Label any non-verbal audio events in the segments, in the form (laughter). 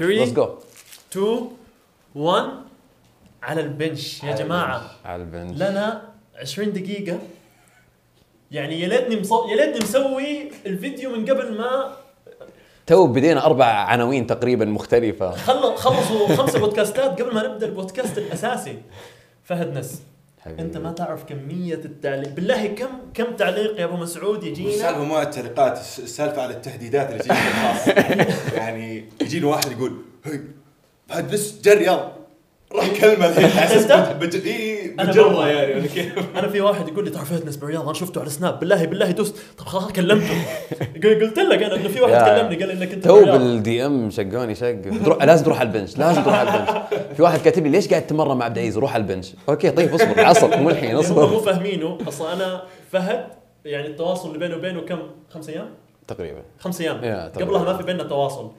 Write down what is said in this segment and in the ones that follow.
Let's 3 go 2 1 على ال bench يا جماعة. على ال bench. لنا 20 دقيقة. يعني يا ليتني مصو... يا ليتني مسوي الفيديو من قبل ما تو بدينا أربع عناوين تقريبا مختلفة. خل... خلصوا خمسة بودكاستات قبل ما نبدأ البودكاست الأساسي. فهد نس. حبيبي. أنت ما تعرف كمية التعليق بالله كم كم تعليق يا أبو مسعود يجينا؟ السالفه مو على التعليقات الس- السالفة على التهديدات اللي تجينا. (laughs) يعني يجينا واحد يقول هي بعد بس جري يلا. راح كلمة الحين. (laughs) حسيت بت... إي مرة. يعني ولا كيف؟ أنا في واحد يقول لي تعرف فهد نس بالرياض أنا شفته على سناب بالله بالله دوس طب خلاص كلمته. قل- قلت لك أنا إنه في واحد. كلمني قال إنك أنت تو. بالدي ام شقوني شق. لازم تروح على البنش لازم تروح على البنش. في واحد كاتب لي ليش قاعد تمرن مع عبد العزيز؟ روح على البنش. أوكي طيب اصبر عصر مو الحين هم اصبر. مو فاهمينه أصلا أنا فهد يعني التواصل اللي بيني وبينه كم؟ خمس أيام؟ تقريبا. خمس أيام. قبلها ما في بيننا تواصل.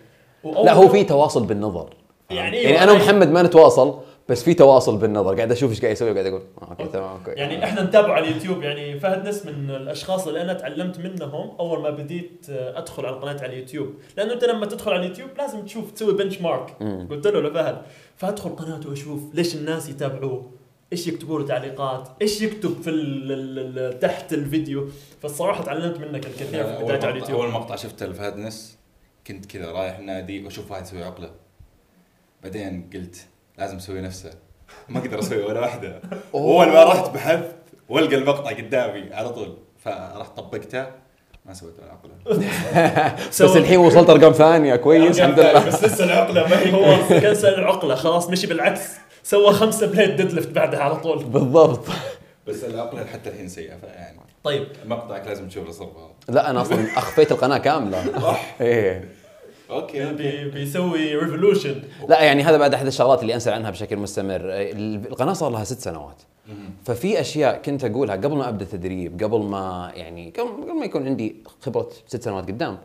لا هو في تواصل بالنظر. يعني يعني أنا ومحمد ما نتواصل بس في تواصل بالنظر. قاعد أشوف إيش قاعد يسوي وقاعد أقول آه، okay تمام okay. يعني إحنا نتابعه على اليوتيوب. يعني فهد نس من الأشخاص اللي أنا تعلمت منهم أول ما بديت أدخل على القناة على اليوتيوب. لأنه أنت لما تدخل على اليوتيوب لازم تشوف تسوي benchmark. قلت له لفهد فأدخل قناته وأشوف ليش الناس يتابعوه إيش يكتبوا له تعليقات إيش يكتب في ال ال ال تحت الفيديو. فالصراحة تعلمت منك الكثير في أول بدايته على مقطع, اليوتيوب. أول مقطع شفته لفهدنس كنت كذا رايح النادي وأشوف واحد يسوي عقلة. بعدين قلت لازم أسوي نفسه. ما أقدر أسوي ولا واحدة. أول ما رحت بحثت وألقى المقطع قدامي على طول. فرحت طبقته ما سويت ولا عقلة. (laughs) بس الحين وصلت ارقام ثانية كويس الحمد لله. بس لسه العقلة ما هي. هو (laughs) كنسل العقله خلاص مشي بالعكس. سوى خمسة plate deadlift بعدها على طول. بالضبط. بس العقلة حتى الحين سيئة فيعني. طيب. مقطعك لازم تشوف الصرفه لا أنا أصلا أخفيت القناة كاملة. صح. إيه. okay بي بيسوي revolution لا يعني هذا بعد أحد الشغلات اللي أنسى عنها بشكل مستمر. ال- القناة صار لها ست سنوات. ففي أشياء كنت أقولها قبل ما أبدأ تدريب قبل ما يعني قبل ما يكون عندي خبرة ست سنوات قدام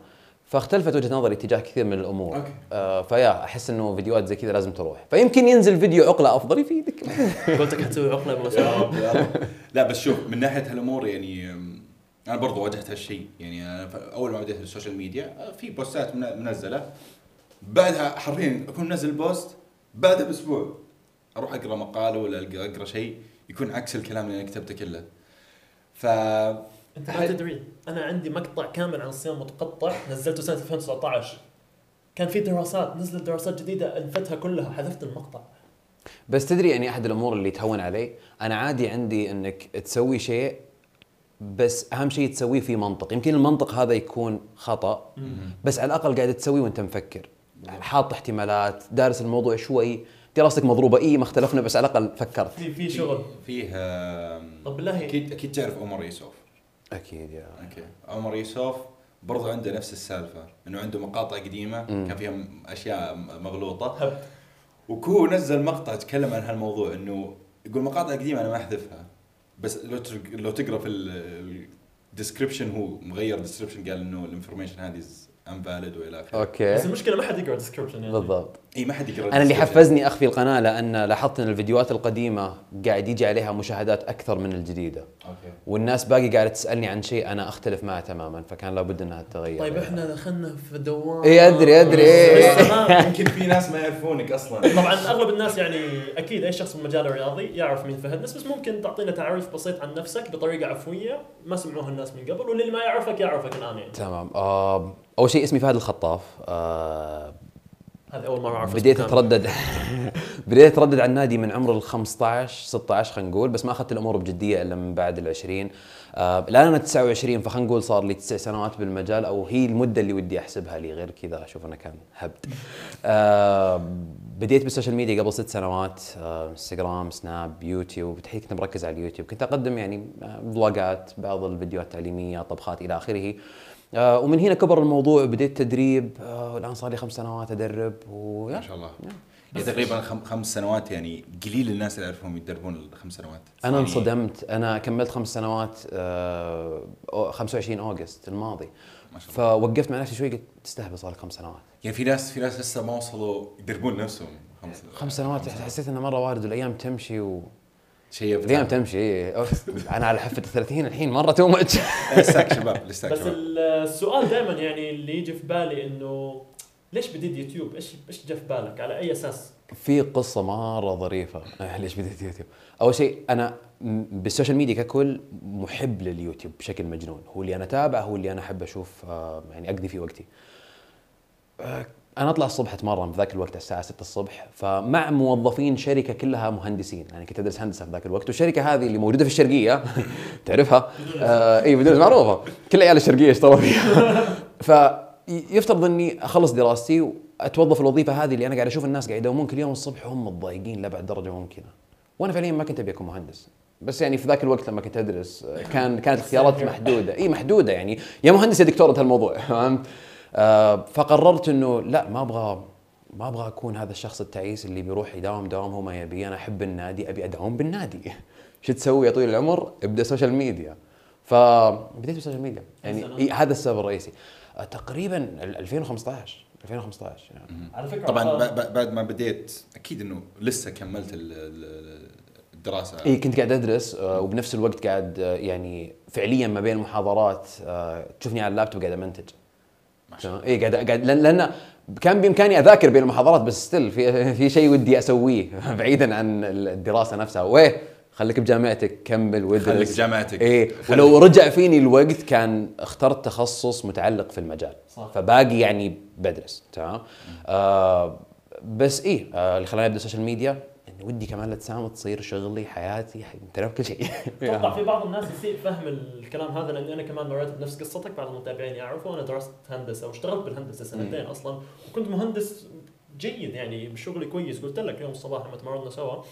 فاختلفت وجهة نظري تجاه كثير من الأمور. okay. آه فيا أحس إنه فيديوهات زي كذا لازم تروح. فيمكن ينزل فيديو عقلة أفضل يفيدك. (laughs) قلتك حتسوي عقلة يا ابو يا مسعود رب يا رب. لا بس شوف من ناحية هالأمور يعني أنا برضو واجهت هالشيء. يعني أنا ف- أول ما بديت ال social media أه، في بوستات من- منزلة. بعدها حرفيا أكون منزل post بعدها بأسبوع. أروح أقرأ مقاله ولا ألقى- أقرأ شيء يكون عكس الكلام اللي أنا كتبته كله. ف أنت ما تدري أنا عندي مقطع كامل عن الصيام المتقطع نزلته سنة 2019 كان في دراسات نزلت دراسات جديدة انفتها كلها حذفت المقطع. بس تدري يعني أحد الأمور اللي تهون علي؟ أنا عادي عندي إنك تسوي شيء بس أهم شيء تسويه في منطق. يمكن المنطق هذا يكون خطأ بس على الأقل قاعد تسويه وأنت مفكر. حاط احتمالات دارس الموضوع شوي. دراستك مضروبة. إي ما اختلفنا بس على الأقل فكرت. في في شغل. فيه طب بالله أكيد أكيد تعرف عمر يوسف. أكيد يا. okay. عمر يوسف برضو عنده نفس السالفة إنه عنده مقاطع قديمة مم. كان فيها أشياء مغلوطة. وكو نزل مقطع يتكلم عن هالموضوع إنه يقول مقاطع قديمة أنا ما أحذفها. بس لو لو تقرأ في ال description هو مغير description قال إنه ال information هذه invalid وإلى آخره. okay. بس المشكلة ما حد يقرأ description يعني. بالضبط. إي ما حد يقرأ أنا اللي. حفزني أخفي القناة لأن لاحظت إن الفيديوهات القديمة قاعد يجي عليها مشاهدات أكثر من الجديدة. أوكي. والناس باقي قاعدة تسألني عن شيء أنا أختلف معه تماما فكان لابد إنها تتغير. طيب إحنا دخلنا في دوام. إيه. لسه ما- يمكن في ناس ما يعرفونك أصلا. طبعا أغلب الناس يعني أكيد أي شخص في المجال الرياضي يعرف مين فهد بس ممكن تعطينا تعريف بسيط عن نفسك بطريقة عفوية. ما سمعوها الناس من قبل واللي ما يعرفك يعرفك الآن يعني. تمام. آه أول شيء اسمي فهد الخطاف. آه هذه أول مرة أعرف بديت. أتردد. (laughs) بديت أتردد على النادي من عمر ال 15 16 خلينا نقول بس ما أخذت الأمور بجدية إلا من بعد ال 20 آه الآن أنا 29 فخلينا نقول صار لي تسع سنوات بالمجال أو هي المدة اللي ودي أحسبها لي. غير كذا أشوف انه كان هبد. آه بديت بال social media قبل ست سنوات. آه انستغرام سناب يوتيوب. بالتحديد كنت مركز على اليوتيوب. كنت أقدم يعني فلوجات بعض الفيديوهات التعليمية طبخات إلى آخره. ومن هنا كبر الموضوع بديت تدريب آه والان صار لي خمس سنوات أدرب ويا ما شاء الله. يعني تقريبا خم- خمس سنوات يعني قليل الناس اللي اعرفهم يتدربون الخمس سنوات. أنا يعني انصدمت. أنا كملت خمس سنوات آه، أو- 25 أوغست الماضي. ما شاء الله. فوقفت مع نفسي شوي قلت تستهبل صار لك خمس سنوات. يعني في ناس في ناس لسه ما وصلوا يدربون نفسهم خمس خمس سنوات حسيت إنه مرة وارد والأيام تمشي و... شيء الأيام تمشي إيه. أنا على حفه ال 30 الحين مرة too much لساك شباب لساك بس شباب السؤال دائما يعني اللي يجي في بالي إنه ليش بديت يوتيوب؟ إيش إيش جا في بالك؟ على أي أساس؟ في قصة مرة ظريفة آه، ليش بديت يوتيوب؟ أول شيء أنا م- بال social media ككل محب لليوتيوب بشكل مجنون، هو اللي أنا أتابعه هو اللي أنا أحب أشوف آه، يعني أقضي فيه وقتي. أنا أطلع الصبح أتمرن في ذاك الوقت الساعة 6 الصبح، فمع موظفين شركة كلها مهندسين، يعني كنت أدرس هندسة في ذاك الوقت، والشركة هذه اللي موجودة في الشرقية (laughs) تعرفها؟ آه إي بدون معروفة، كل عيال الشرقية اشتغلوا فيها. (laughs) فيفترض إني أخلص دراستي وأتوظف الوظيفة هذه اللي أنا قاعد أشوف الناس قاعد يداومون كل يوم الصبح وهم متضايقين لابعد درجة ممكنة. وأنا فعليا ما كنت أبي أكون مهندس. بس يعني في ذاك الوقت لما كنت أدرس آه، كان كانت اختيارات محدودة، إي محدودة يعني يا مهندس يا دكتور انتهى الموضوع فهمت؟ آه فقررت إنه لا ما أبغى ما أبغى أكون هذا الشخص التعيس اللي بيروح يداوم دوام هو ما يبي، أنا أحب النادي أبي أداوم بالنادي. (laughs) شو تسوي يا طويل العمر؟ ابدأ social media. فبديت بال social media يعني؟ إيه هذا السبب الرئيسي. آه، تقريبا ال- 2015 2015 يعني على فكرة طبعا بعد ما بديت أكيد إنه لسه كملت ال- ال- الدراسة إي كنت قاعد أدرس آه، وبنفس الوقت قاعد يعني فعليا ما بين المحاضرات تشوفني على اللابتوب قاعد أمنتج اي قاعد قاعد لأن لأن كان بإمكاني أذاكر بين المحاضرات بس still في في شيء ودي أسويه (laughs) بعيدا عن الدراسة نفسها. ويه خليك بجامعتك كمل وادرس خليك بجامعتك. اي ولو رجع فيني الوقت كان اخترت تخصص متعلق في المجال. صح. فباقي يعني بدرس تمام؟ آه بس إيه آه اللي خلاني أبدأ السوشيال ميديا اني ودي كمان لا تساهم تصير شغلي حياتي تعرف كل شيء. (laughs) أتوقع في بعض الناس يسيء فهم الكلام هذا لأني أنا كمان مريت بنفس قصتك بعض المتابعين يعرفوا أنا درست هندسة واشتغلت بالهندسة سنتين أصلا وكنت مهندس جيد يعني شغلي كويس. قلت لك يوم الصباح لما تمرنا سوا.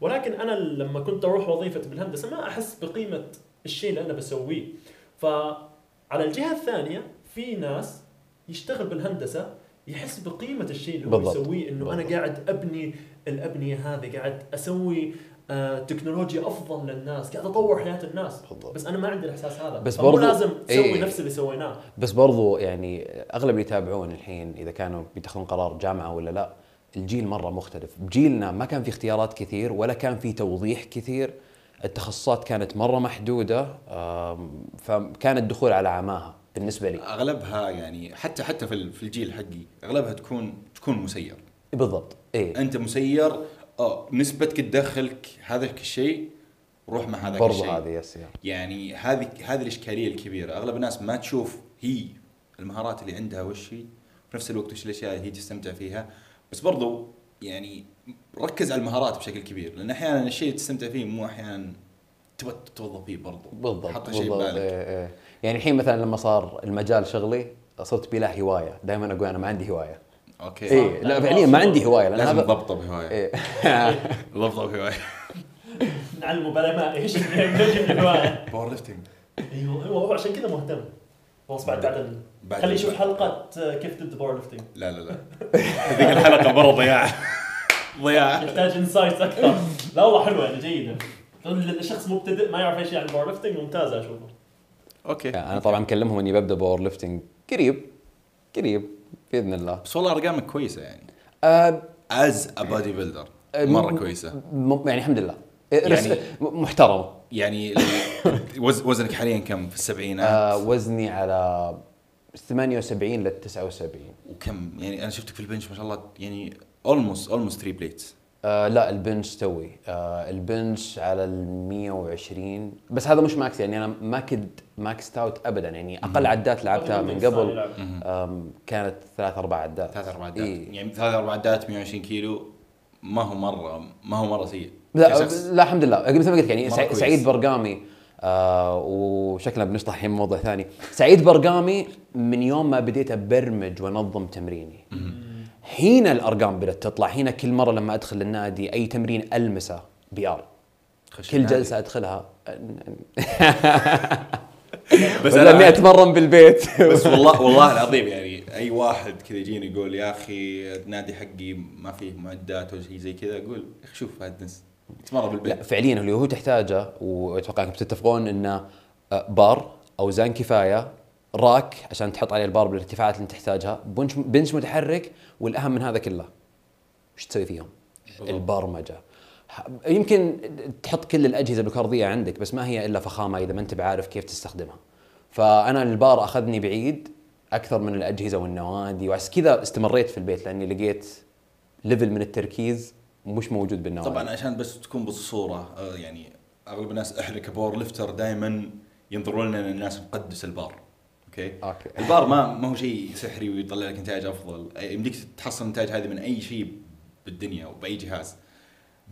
ولكن أنا لما كنت أروح وظيفتي بالهندسة ما أحس بقيمة الشيء اللي أنا بسويه. فعلى الجهة الثانية في ناس يشتغل بالهندسة يحس بقيمة الشيء اللي هو بالضبط. يسويه إنه أنا. قاعد أبني الأبنية هذه قاعد أسوي آه تكنولوجيا أفضل للناس قاعد أطور حياة الناس. بالضبط. بس أنا ما عندي الإحساس هذا. بس برضو- لازم تسوي إيه. نفس اللي سويناه. بس برضو يعني أغلب اللي يتابعون الحين إذا كانوا بيتخذون قرار جامعة ولا لا الجيل مرة مختلف. بجيلنا ما كان في اختيارات كثير ولا كان في توضيح كثير. التخصصات كانت مرة محدودة فكان الدخول على عماها بالنسبة لي. أغلبها يعني حتى حتى في ال- في الجيل حقي أغلبها تكون تكون مسير. بالضبط. إيه. أنت مسير نسبتك تدخلك هذاك الشيء روح مع هذاك برضو الشيء. هذه يس. يعني هذه هذه الإشكالية الكبيرة. أغلب الناس ما تشوف هي المهارات اللي عندها وش هي. في نفس الوقت وش الأشياء اللي هي تستمتع فيها. بس برضو يعني ركز على المهارات بشكل كبير. لأن أحيانا الشيء اللي تستمتع فيه مو أحيانا تبغى تتوظف فيه برضو. بالضبط حط شيء ببالك. إيه إيه. يعني الحين مثلا لما صار المجال شغلي صرت بلا هواية. دائما أقول أنا ما عندي هواية. أوكي. إيه لا فعليا ما عندي هواية لأن لازم هذا تضبطه بهواية. إيه. (laughs) ضبطه بهواية. (laughs) نعلمه بلا ما إيش نجيب الهوايه powerlifting أيوه هو عشان كذا مهتم. خلاص بعد بعد خليه يشوف حلقه آه، كيف تبدا powerlifting لا لا لا. (laughs) هذيك الحلقة مره ضياع. ضياع. يحتاج insights أكثر. لا والله حلوة يعني جيدة. الشخص مبتدئ ما يعرف اي شيء عن ال powerlifting ممتازه أشوفه. okay. أنا طبعا مكلمهم إني ببدأ powerlifting قريب قريب. بإذن الله. بس والله ارقامك كويسه يعني آه as bodybuilder مره م- كويسه م- يعني الحمد لله. يعني يعني- محترمه يعني وز وزنك حاليا كم في السبعينات؟ آه وزني على 78 لل 79 وكم؟ يعني أنا شفتك في ال bench ما شاء الله يعني almost almost 3 plates آه لا ال bench توي. آه ال bench على ال 120 بس هذا مش max يعني أنا ما كنت max out ابدا. يعني أقل عدات لعبتها من قبل كانت ثلاث أربع عدات. ثلاث أربع عدات. إيه. يعني ثلاث أربع عدات 120 كيلو ما هو مرة ما هو مرة سيء. لا. لا الحمد لله. مثل ما قلت يعني. سعيد بأرقامي. آه وشكلنا بنشطح الحين موضوع ثاني. سعيد بأرقامي من يوم ما بديت أبرمج وأنظم تمريني. هنا الأرقام بدأت تطلع هنا كل مرة لما أدخل النادي أي تمرين ألمسه PR كل النادي. جلسة أدخلها. (laughs) بس (laughs) ولا اني أنا اتمرن بالبيت. (laughs) بس والله والله العظيم يعني أي واحد كذا يجيني يقول يا أخي النادي حقي ما فيه معدات ولا شيء زي كذا أقول يا أخي شوف هذا الناس تمرن لا بالبيت فعليا اللي هو تحتاجه وأتوقع أنكم تتفقون إنه آه، بار اوزان كفاية راك عشان تحط عليه البار بالارتفاعات اللي انت تحتاجها. بنش بنش متحرك والأهم من هذا كله وش تسوي فيهم؟ البرمجه يمكن تحط كل الأجهزة بالكهربيه عندك بس ما هي إلا فخامة إذا ما أنت بعارف كيف تستخدمها. فأنا البار أخذني بعيد أكثر من الأجهزة والنوادي وعشان كذا استمريت في البيت لأني لقيت level من التركيز مش موجود بالنوادي. طبعا عشان بس تكون بالصورة آه، يعني أغلب الناس إحنا ك powerlifter دائما ينظرون لنا الناس مقدس ال bar. okay. okay. ال bar ما ما هو شيء سحري ويطلع لك نتائج أفضل. يمديك تحصل النتائج هذه من أي شيء بالدنيا وباي جهاز.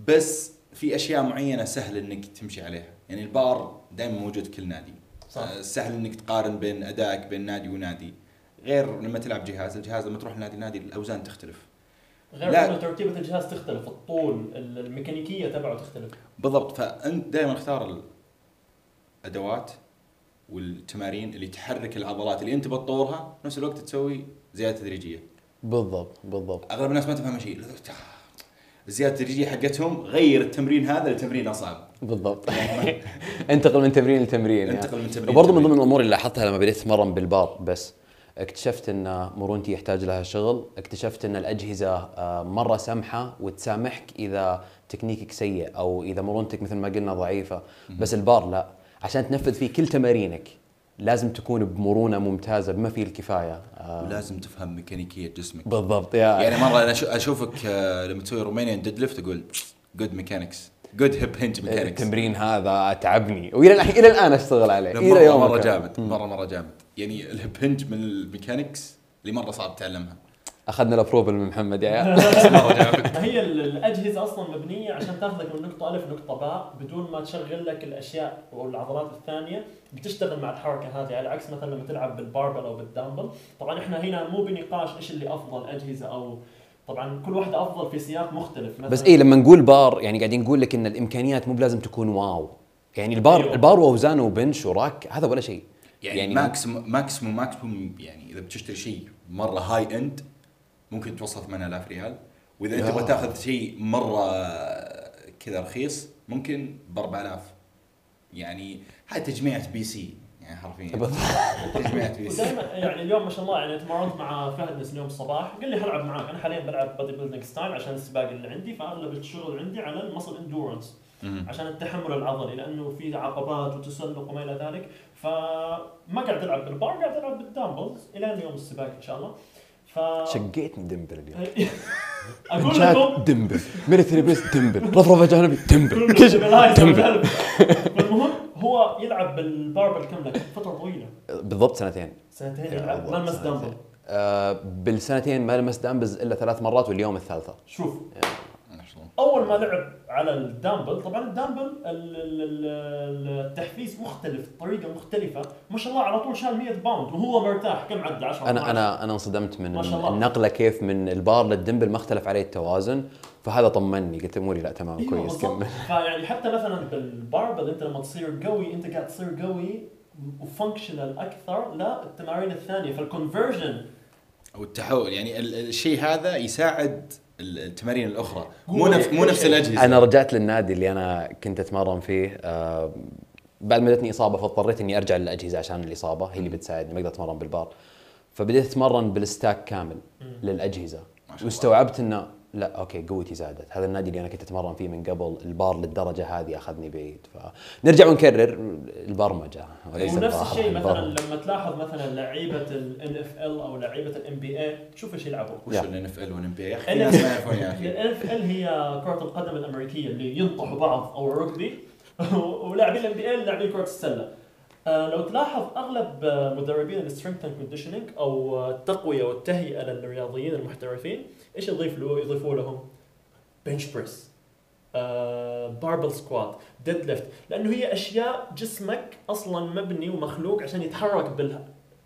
بس في أشياء معينة سهل إنك تمشي عليها. يعني البار دائما موجود كل نادي. صح. آه، سهل إنك تقارن بين أدائك بين نادي ونادي. غير لما تلعب جهاز الجهاز لما تروح نادي نادي الأوزان تختلف. غير لا. انه تركيبه الجهاز تختلف. الطول الميكانيكية تبعه تختلف. بالضبط. فأنت دائما اختار الادوات والتمارين اللي تحرك العضلات اللي انت بتطورها نفس الوقت تسوي زيادة تدريجية. بالضبط بالضبط. أغلب الناس ما تفهم شيء. الزيادة التدريجية حقتهم غير التمرين هذا لتمرين أصعب. بالضبط. (laughs) (laughs) انتقل من تمرين لتمرين انتقل من تمرين وبرضه من. ضمن الأمور اللي لاحظتها لما بديت أتمرن بالبار بس اكتشفت إن مرونتي يحتاج لها شغل اكتشفت إن الأجهزة آه، مرة سمحة وتسامحك إذا تكنيكك سيء أو إذا مرونتك مثل ما قلنا ضعيفة. بس البار لا. عشان تنفذ فيه كل تمارينك لازم تكون بمرونة ممتازة بما فيه الكفاية. آه، ولازم تفهم ميكانيكية جسمك. بالضبط يا. يعني مرة أنا أشوفك آه، لما تسوي Romanian deadlift أقول good mechanics good hip hinge mechanics التمرين هذا تعبني وإلى الحين إلى الآن أشتغل عليه. إلى مرة يومك. مرة. جامد مرة مرة جامد. يعني ال hip hinge من ال mechanics اللي مرة صعب تعلمها. أخذنا ال approval من محمد يا عيال. هي ال- الأجهزة أصلا مبنية عشان تأخذك من نقطة ألف لنقطة باء بدون ما تشغل لك الأشياء أو العضلات الثانية بتشتغل مع الحركة هذه على عكس مثلا لما تلعب بال barbell أو بالدامبل طبعا إحنا هنا مو بنقاش إيش اللي أفضل أجهزة أو طبعا كل واحدة أفضل في سياق مختلف مثلا. بس إيه لما نقول بار يعني قاعدين نقول لك إن الإمكانيات مو بلازم تكون wow. يعني البار أيوة. البار واوزانه و bench وراك هذا ولا شيء. يعني, يعني maximum maximum maximum يعني إذا بتشتري شيء مرة high end ممكن توصل 8000 ريال. وإذا أنت. تبغى تاخذ شيء مرة كذا رخيص ممكن ب 4000 يعني هاي تجميعة PC. يعني حرفيا. تجميعة PC. ودائما يعني اليوم ما شاء الله يعني تمرنت مع فهد نس اليوم الصباح. قال لي حلعب معاك. أنا حاليا بلعب bodybuilding style عشان السباق اللي عندي فأغلب الشغل عندي على ال muscle endurance. عشان التحمل العضلي لأنه في عقبات وتسلق وما إلى ذلك. فما قاعد ألعب بالبار قاعد ألعب بال dumbbells إلى يوم السباق إن شاء الله. ف شقيتني دمبل اليوم. (laughs) أقول لكم dumbbell military press dumbbell رفرفه جانبي dumbbell dumbbell بالقلب. فالمهم هو يلعب بال barbell كم لك فترة طويلة. بالضبط سنتين. سنتين يلعب ما لمس. دامبل آه بالسنتين ما لمست dumbbells إلا ثلاث مرات واليوم الثالثة. شوف. أول ما لعب على الدامبل طبعا الدامبل ال- ال- ال- التحفيز مختلف طريقه مختلفة ما شاء الله على طول شال 100 pound وهو مرتاح كم عدى 10 أنا 12. أنا أنا انصدمت من. النقلة كيف من ال bar لل dumbbell ما اختلف عليه التوازن فهذا طمني قلت اموري لا تمام أيوه كويس كمل (laughs) فيعني حتى مثلا بال barbell أنت لما تصير قوي أنت قاعد تصير قوي و functional أكثر للتمارين الثانية فال conversion والتحول يعني ال- الشيء هذا يساعد التمارين الأخرى. مو نفس مو نفس شيء. الأجهزة. أنا رجعت للنادي اللي أنا كنت أتمرن فيه آه بعد ما جتني إصابة فاضطريت إني أرجع للأجهزة عشان الإصابة هي اللي بتساعدني ما أقدر أتمرن بالبار. فبديت أتمرن بال stack كامل للأجهزة. واستوعبت إنه لا okay قوتي زادت هذا النادي اللي أنا كنت أتمرن فيه من قبل البار للدرجة هذه أخذني بعيد فنرجع ونكرر البرمجه وليس ونفس. الشيء مثلا البرمجة. لما تلاحظ مثلا لعيبة ال NFL أو لعيبة ال NBA تشوف إيش يلعبوا وش. ال NFL وال NB يعرفون يا أخي ال (laughs) NFL هي كرة القدم الأمريكية اللي ينطحوا بعض أو ال rugby (laughs) ولاعبين ال NBA لاعبين كرة السلة آه، لو تلاحظ أغلب مدربين ال strength and conditioning أو التقوية والتهيئة للرياضيين المحترفين إيش يضيف له يضيفوا لهم؟ bench press barbell squat deadlift لأنه هي أشياء جسمك أصلا مبني ومخلوق عشان يتحرك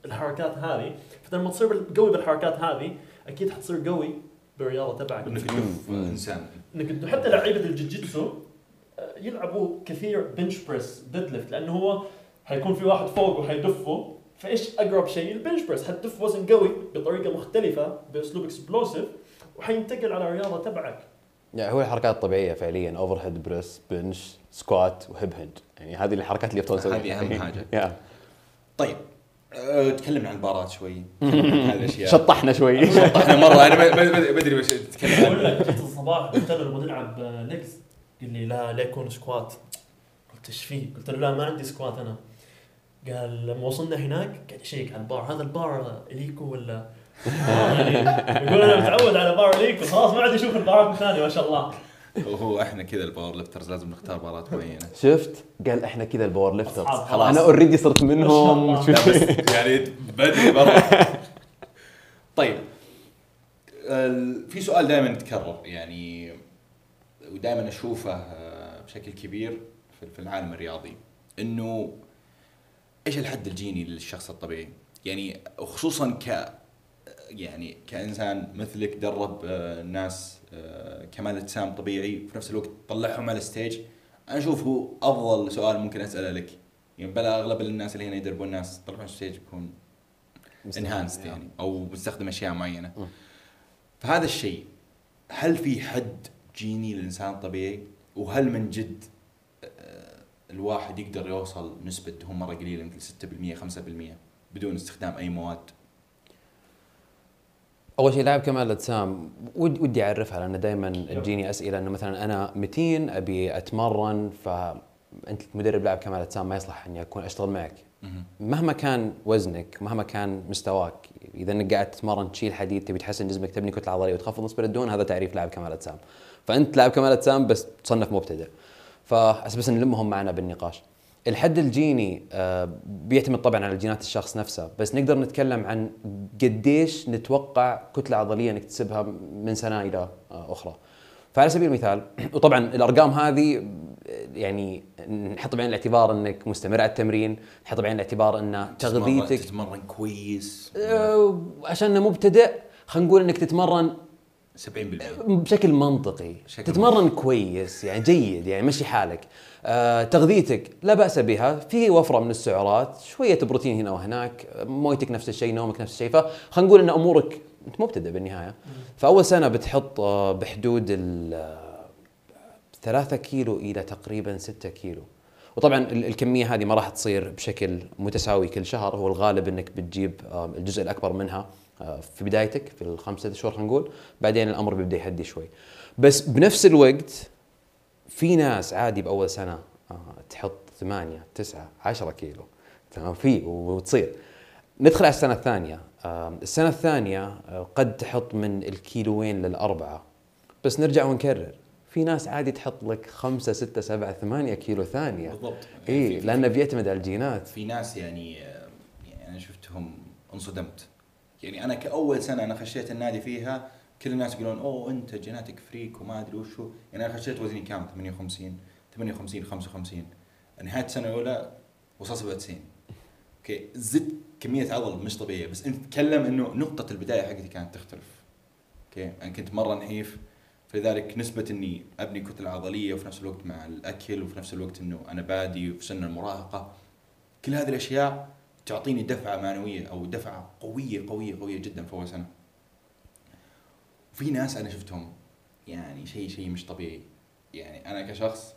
بالحركات هذه. فلما تصير قوي بالحركات هذه أكيد حتصير قوي بالرياضة تبعك. إنك إنسان. إنك حتى لعيبة الجوجيتسو آه، يلعبوا كثير bench press deadlift لأنه هو حيكون في واحد فوق وحيدفه. فإيش أقرب شيء؟ ال bench press حتدف وزن قوي بطريقة مختلفة بأسلوب explosive وحينتقل على الرياضة تبعك. يعني هو الحركات الطبيعية فعليا overhead press bench squat وهيب هيد يعني هذه الحركات اللي نسويها هذه أهم (laughs) حاجة. yeah. طيب أه، تكلمنا عن البارات شوي. تكلمنا عن الاشياء شطحنا شوي. (laughs) شطحنا مرة. أنا ادري وش تتكلم أقول لك جيت الصباح قلت له نبغى نلعب آه، legs قال لي لا لا يكون squat قلت إيش فيه؟ قلت له لا ما عندي squat أنا. قال لما وصلنا هناك قاعد يشيك على البار. هذا البار إليكو ولا آه، يقول أنا متعود على بار اليكو خلاص ما عاد أشوف البارات الثانية ما شاء الله. وهو إحنا كذا ال powerlifters لازم نختار بارات معينة. شفت؟ قال إحنا كذا ال powerlifters خلاص. أنا already صرت منهم. لا بس يعني بدري برا. طيب. ال- في سؤال دائما يتكرر يعني ودائما أشوفه آه، بشكل كبير في- في العالم الرياضي. إنه إيش الحد الجيني للشخص الطبيعي؟ يعني خصوصا ك يعني كإنسان مثلك درب آه، ناس آه، كمال اجسام طبيعي وفي نفس الوقت طلعهم على ال stage أنا أشوف هو أفضل سؤال ممكن أسأله لك. يعني بلا أغلب الناس اللي هنا يدربون الناس طلعوا على ال stage بيكون انهانسد يعني أو بيستخدم أشياء معينة. فهذا الشيء هل في حد جيني للإنسان الطبيعي وهل من جد آه، الواحد يقدر يوصل نسبة دهون مرة قليلة يمكن 6% 5% بدون استخدام أي مواد؟ أول شيء لاعب كمال الأجسام. ود- ودي أعرفها لأن دائما تجيني أسئلة إنه مثلا أنا متين أبي أتمرن فانت مدرب لاعب كمال اجسام ما يصلح إني أكون أشتغل معك. مهما كان وزنك مهما كان مستواك إذا إنك قاعد تتمرن تشيل حديد تبي تحسن جسمك تبني كتلة عضلية وتخفض نسبة الدهون هذا تعريف لاعب كمال اجسام فأنت لاعب كمال اجسام بس تصنف مبتدئ. فبس بس نلمهم معنا بالنقاش. الحد الجيني آه، بيعتمد طبعا على جينات الشخص نفسه بس نقدر نتكلم عن قديش نتوقع كتلة عضلية نكتسبها من سنة إلى آه، أخرى. فعلى سبيل المثال (clears throat) وطبعا الأرقام هذه يعني نحط بعين الاعتبار إنك مستمر على التمرين نحط بعين الاعتبار إن تغذيتك تتمرن كويس. آه، عشان مبتدئ خلينا نقول إنك تتمرن 70% بشكل منطقي. بشكل تتمرن كويس يعني جيد يعني مشي حالك. آه، تغذيتك لا بأس بها في وفرة من السعرات شوية بروتين هنا وهناك آه، مويتك نفس الشيء نومك نفس الشيء فخلينا نقول إن أمورك أنت مبتدئ بالنهاية. فأول سنة بتحط آه، بحدود ال آه، 3 كيلو إلى تقريبا 6 كيلو. وطبعا ال- الكمية هذه ما راح تصير بشكل متساوي كل شهر هو الغالب إنك بتجيب آه، الجزء الأكبر منها. آه، في بدايتك في الخمس ست شهور خلينا نقول بعدين الأمر بيبدأ يهدي شوي. بس بنفس الوقت في ناس عادي بأول سنة آه، تحط 8 9 10 كيلو. تمام؟ في وتصير. ندخل على السنة الثانية. آه، السنة الثانية آه، قد تحط من الكيلوين للأربعة. بس نرجع ونكرر. في ناس عادي تحط لك خمسة ستة سبعة ثمانية كيلو ثانية. بالضبط. اي في- في- لأنه بيعتمد على الجينات. في ناس يعني آه، يعني أنا شفتهم انصدمت. يعني أنا كأول سنة أنا خشيت النادي فيها كل الناس يقولون أوه أنت جيناتك freak وما أدري وشو يعني أنا خشيت وزني كام 58 58 55 نهاية السنة الأولى وصلت 97 أوكي زدت كمية عضل مش طبيعية بس انت تتكلم إنه نقطة البداية حقتي كانت تختلف. أوكي أنا كنت مرة نحيف فلذلك نسبة إني أبني كتلة عضلية وفي نفس الوقت مع الأكل وفي نفس الوقت إنه أنا بادي في سن المراهقة. كل هذه الأشياء تعطيني دفعة معنوية أو دفعة قوية قوية قوية جدا في اول سنة. وفي ناس أنا شفتهم يعني شيء شيء مش طبيعي. يعني أنا كشخص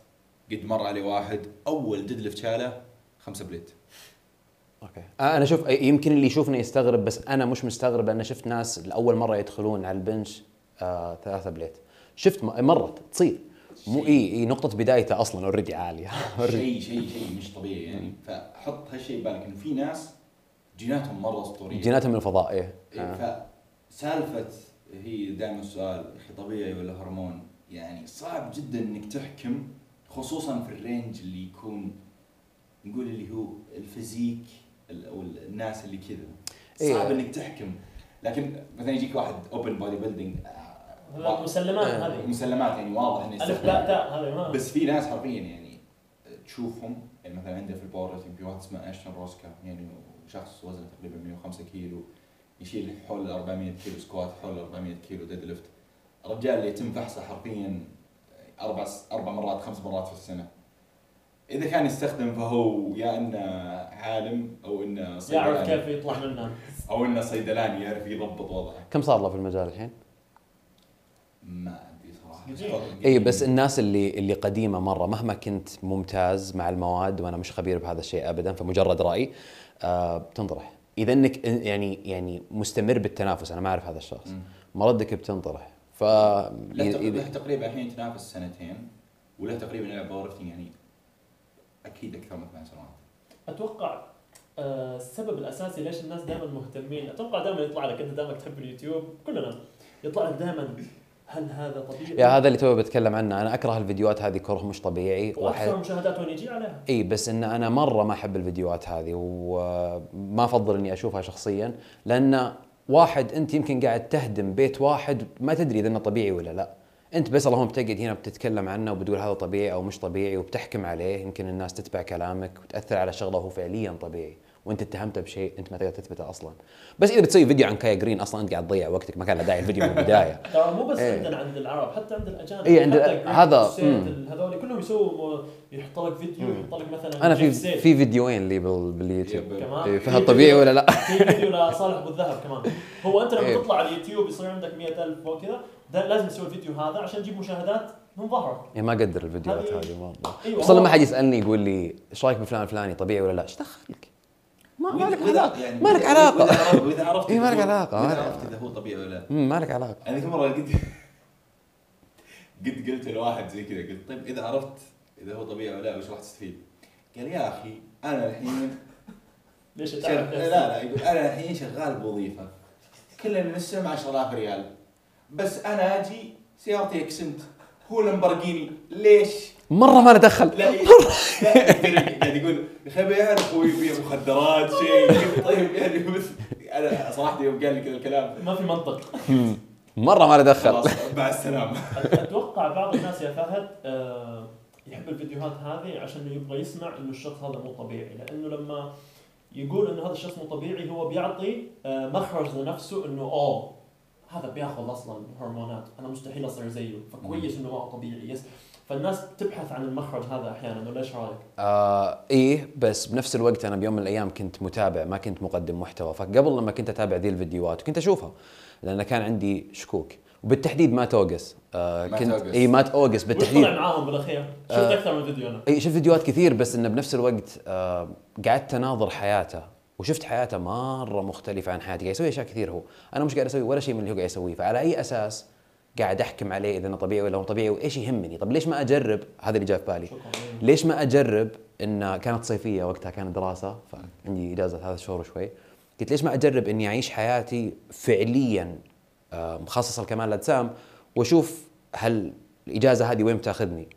قد مر علي واحد أول deadlift شاله خمسة plate. أوكي آه، أنا شوف يمكن اللي يشوفني يستغرب بس أنا مش مستغرب لأن شفت ناس لأول مرة يدخلون على ال bench آه ثلاثة plate شفت مرت تصير مو إي إي نقطة بدايته أصلا already عالية. (laughs) شيء شيء شيء مش طبيعي يعني. فحط هالشيء ببالك إنه في ناس جيناتهم مرة أسطورية. جيناتهم من الفضاء إيه. إيه، آه. فسالفة هي دائما السؤال أخي طبيعي ولا هرمون؟ يعني صعب جدا إنك تحكم خصوصا في ال range اللي يكون نقول اللي هو ال physique ال- أو الناس اللي كذا. صعب إيه. إنك تحكم. لكن مثلا يجيك واحد open bodybuilding مسلمات آه. هذه. مسلمات يعني واضح إنه ألف يستخدم- باء تاء هذه ما بس في ناس حرفيا يعني تشوفهم يعني مثلا عندنا في ال powerlifting في واحد اسمه أشتون روسكا يعني شخص وزنه تقريبا 105 كيلو يشيل حول 400 كيلو squat حول 400 كيلو deadlift. الرجال اللي يتم فحصه حرفيا أربع أربع مرات خمس مرات في السنة. إذا كان يستخدم فهو يا إنه عالم أو إنه يعرف صيدلاني. كيف يطلع منها أو إنه صيدلاني يعرف يضبط وضعه. كم صار له في المجال الحين؟ ما ادري صراحة. اي بس الناس اللي اللي قديمة مرة مهما كنت ممتاز مع المواد وأنا مش خبير بهذا الشيء ابدا فمجرد رأي آه بتنطرح. إذا إنك يعني يعني مستمر بالتنافس أنا ما أعرف هذا الشخص. مردك بتنطرح. ف له تقريبا الحين تنافس سنتين وله تقريبا يلعب power يعني أكيد أكثر من ثمان سنوات. أتوقع آه، السبب الأساسي ليش الناس دائما مهتمين أتوقع دائما يطلع لك أنت دائما تحب اليوتيوب كلنا يطلع لك دائما هل هذا طبيعي؟ yeah هذا اللي توي بتكلم عنه. أنا أكره الفيديوهات هذه كره مش طبيعي. وأكثر مشاهدات وين يجي عليها. إي بس إن أنا مرة ما أحب الفيديوهات هذه وما أفضل إني أشوفها شخصيا لأن واحد أنت يمكن قاعد تهدم بيت واحد ما تدري إذا إنه طبيعي ولا لا. أنت بس اللهم بتقعد هنا بتتكلم عنه وبتقول هذا طبيعي أو مش طبيعي وبتحكم عليه يمكن الناس تتبع كلامك وتأثر على شغلة وهو فعليا طبيعي. وانت اتهمته بشيء انت ما تقدر تثبته أصلا بس إذا بتسوي فيديو عن كايا جرين أصلا أنت قاعد تضيع وقتك ما كان له داعي الفيديو من البداية (laughs) ترى مو بس إيه. عندنا عند العرب حتى عند الأجانب إيه، عند- هذا-. هذول كلهم يسووا يحط لك فيديو. يحط لك مثلا أنا في. في فيديوين لي بال- باليوتيوب. كمان إيه، فهل طبيعي ولا لا؟ في فيديو لصالح أبو الذهب كمان هو أنت لما إيه. تطلع على اليوتيوب يصير عندك 100000 وكذا لازم تسوي الفيديو هذا عشان تجيب مشاهدات من ظهرك يعني ما أقدر الفيديوهات هذه- أيوه خصوصا هو- لما حد يسألني يقول لي إيش رأيك بفلان الفلاني طبيعي ولا لا؟ إيش دخلك؟ ما ما لك وإذا- علاقة. يعني ما لك وإذا- علاقة. وإذا عرفت- وإذا عرفت إيه، ما إذا لك هو- علاقة، ما وإذا لك عرفت. إذا هو طبيعي ولا لا. مم، ما لك علاقة. أنا ذيك مرة قد قد قلت لواحد زي كذا قلت طيب إذا عرفت إذا هو طبيعي ولا لا وش راح تستفيد؟ قال يا أخي أنا الحين (laughs) ليش لا لا يقول أنا الحين شغال بوظيفة. كلنا من السنة 10000 ريال. بس أنا أجي سيارتي اكسنت هو لمبرجيني. ليش؟ مرة ما ندخل لا ي- لا قاعد يقول يا أخي يعرف هو يبيع مخدرات شيء. طيب يعني بس أنا صراحة يوم قال لي كذا الكلام. ما في منطق. مرة ما ندخل خلاص مع السلامة. أتوقع بعض الناس يا فهد آه، يحب الفيديوهات هذه عشان يبغى يسمع إنه الشخص هذا مو طبيعي. لأنه لما يقول إنه هذا الشخص مو طبيعي هو بيعطي آه، مخرج لنفسه إنه أوه هذا بياخذ أصلا هرمونات. أنا مستحيل أصير زيه. فكويس إنه ما هو طبيعي يس. فالناس تبحث عن المخرج هذا أحيانا ولا إيش رأيك؟ آه إيه بس بنفس الوقت أنا بيوم من الأيام كنت متابع ما كنت مقدم محتوى فقبل لما كنت أتابع ذي الفيديوهات وكنت أشوفها لأن كان عندي شكوك وبالتحديد ما توقس آه ما كنت. اي ما توقس وش بالتحديد طلع معاهم بالأخير؟ شفت آه. أكثر من فيديو أنا اي شفت فيديوهات كثير بس إنه بنفس الوقت آه قعدت أناظر حياته وشفت حياته مرة مختلفة عن حياتي قاعد يسوي أشياء كثير هو أنا مش قاعد أسوي ولا شيء من اللي هو قاعد يسويه فعلى أي أساس قاعد أحكم عليه إذا انه طبيعي ولا مو طبيعي وإيش يهمني؟ طب ليش ما أجرب؟ هذا اللي جاء في بالي. شكرا. ليش ما أجرب؟ ان كانت صيفية وقتها كانت دراسة فعندي إجازة ثلاث شهور شوي قلت ليش ما أجرب إني أعيش حياتي فعليا آه، مخصصة لكمال الأجسام وأشوف هل الإجازة هذه وين بتأخذني؟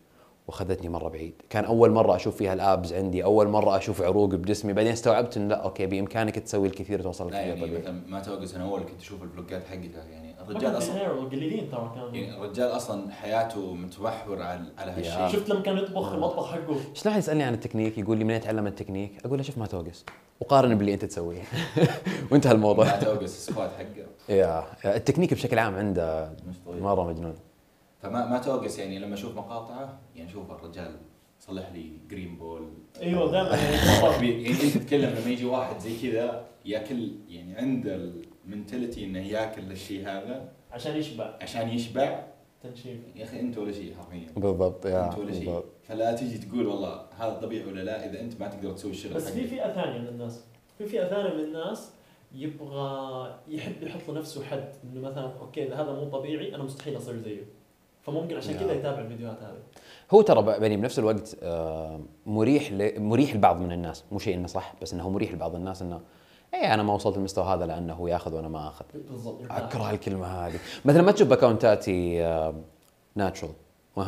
وأخذتني مرة بعيد. كان أول مرة أشوف فيها ال abs عندي أول مرة أشوف عروق بجسمي. بعدين استوعبت إن لا أوكي بإمكانك تسوي الكثير توصل لا يعني طبيعي. Matt Ogus أنا أول كنت أشوف ال vlogات حقته يعني الرجال أصلا قليلين ترى كانوا. يعني الرجال أصلا حياته متمحور على على. هالشيء. شفت لما كان يطبخ المطبخ حقه؟ شلون واحد يسألني عن التكنيك؟ يقول لي منين اتعلم التكنيك؟ أقول له شوف Matt Ogus. وقارن باللي أنت تسويه. (laughs) وانتهى الموضوع. Matt Ogus ال squat حقه. yeah ال technique بشكل عام عنده مرة مجنون. فما Matt Ogus يعني لما أشوف مقاطعه يعني أشوف الرجال صلح لي جرين بول أيوه دائما (laughs) يعني أنت تتكلم لما يجي واحد زي كذا يأكل يعني عنده ال mentality إنه ياكل الشيء هذا عشان يشبع. عشان يشبع. تنشيف. يا أخي أنت ولا شيء حرفيا. بالضبط يا أنت ولا شيء. فلا تيجي تقول والله هذا طبيعي ولا لا إذا أنت ما تقدر تسوي الشغل بس في. فئة ثانية من الناس. في فئة ثانية من الناس يبغى يحب يحط لنفسه حد إنه مثلا أوكي إذا هذا مو طبيعي أنا مستحيل أصير زيه. فممكن عشان كذا. يتابع الفيديوهات هذه. هو ترى ب- يعني بنفس الوقت آه، مريح ل... مريح لبعض من الناس. مو شيء إنه صح بس إنه مريح لبعض الناس إنه اي أنا ما وصلت للمستوى هذا لأنه هو ياخذ وأنا ما أخذ. بالضبط. أكره الكلمة هذه. مثلا ما تشوف اكونتاتي ناتشرال 100%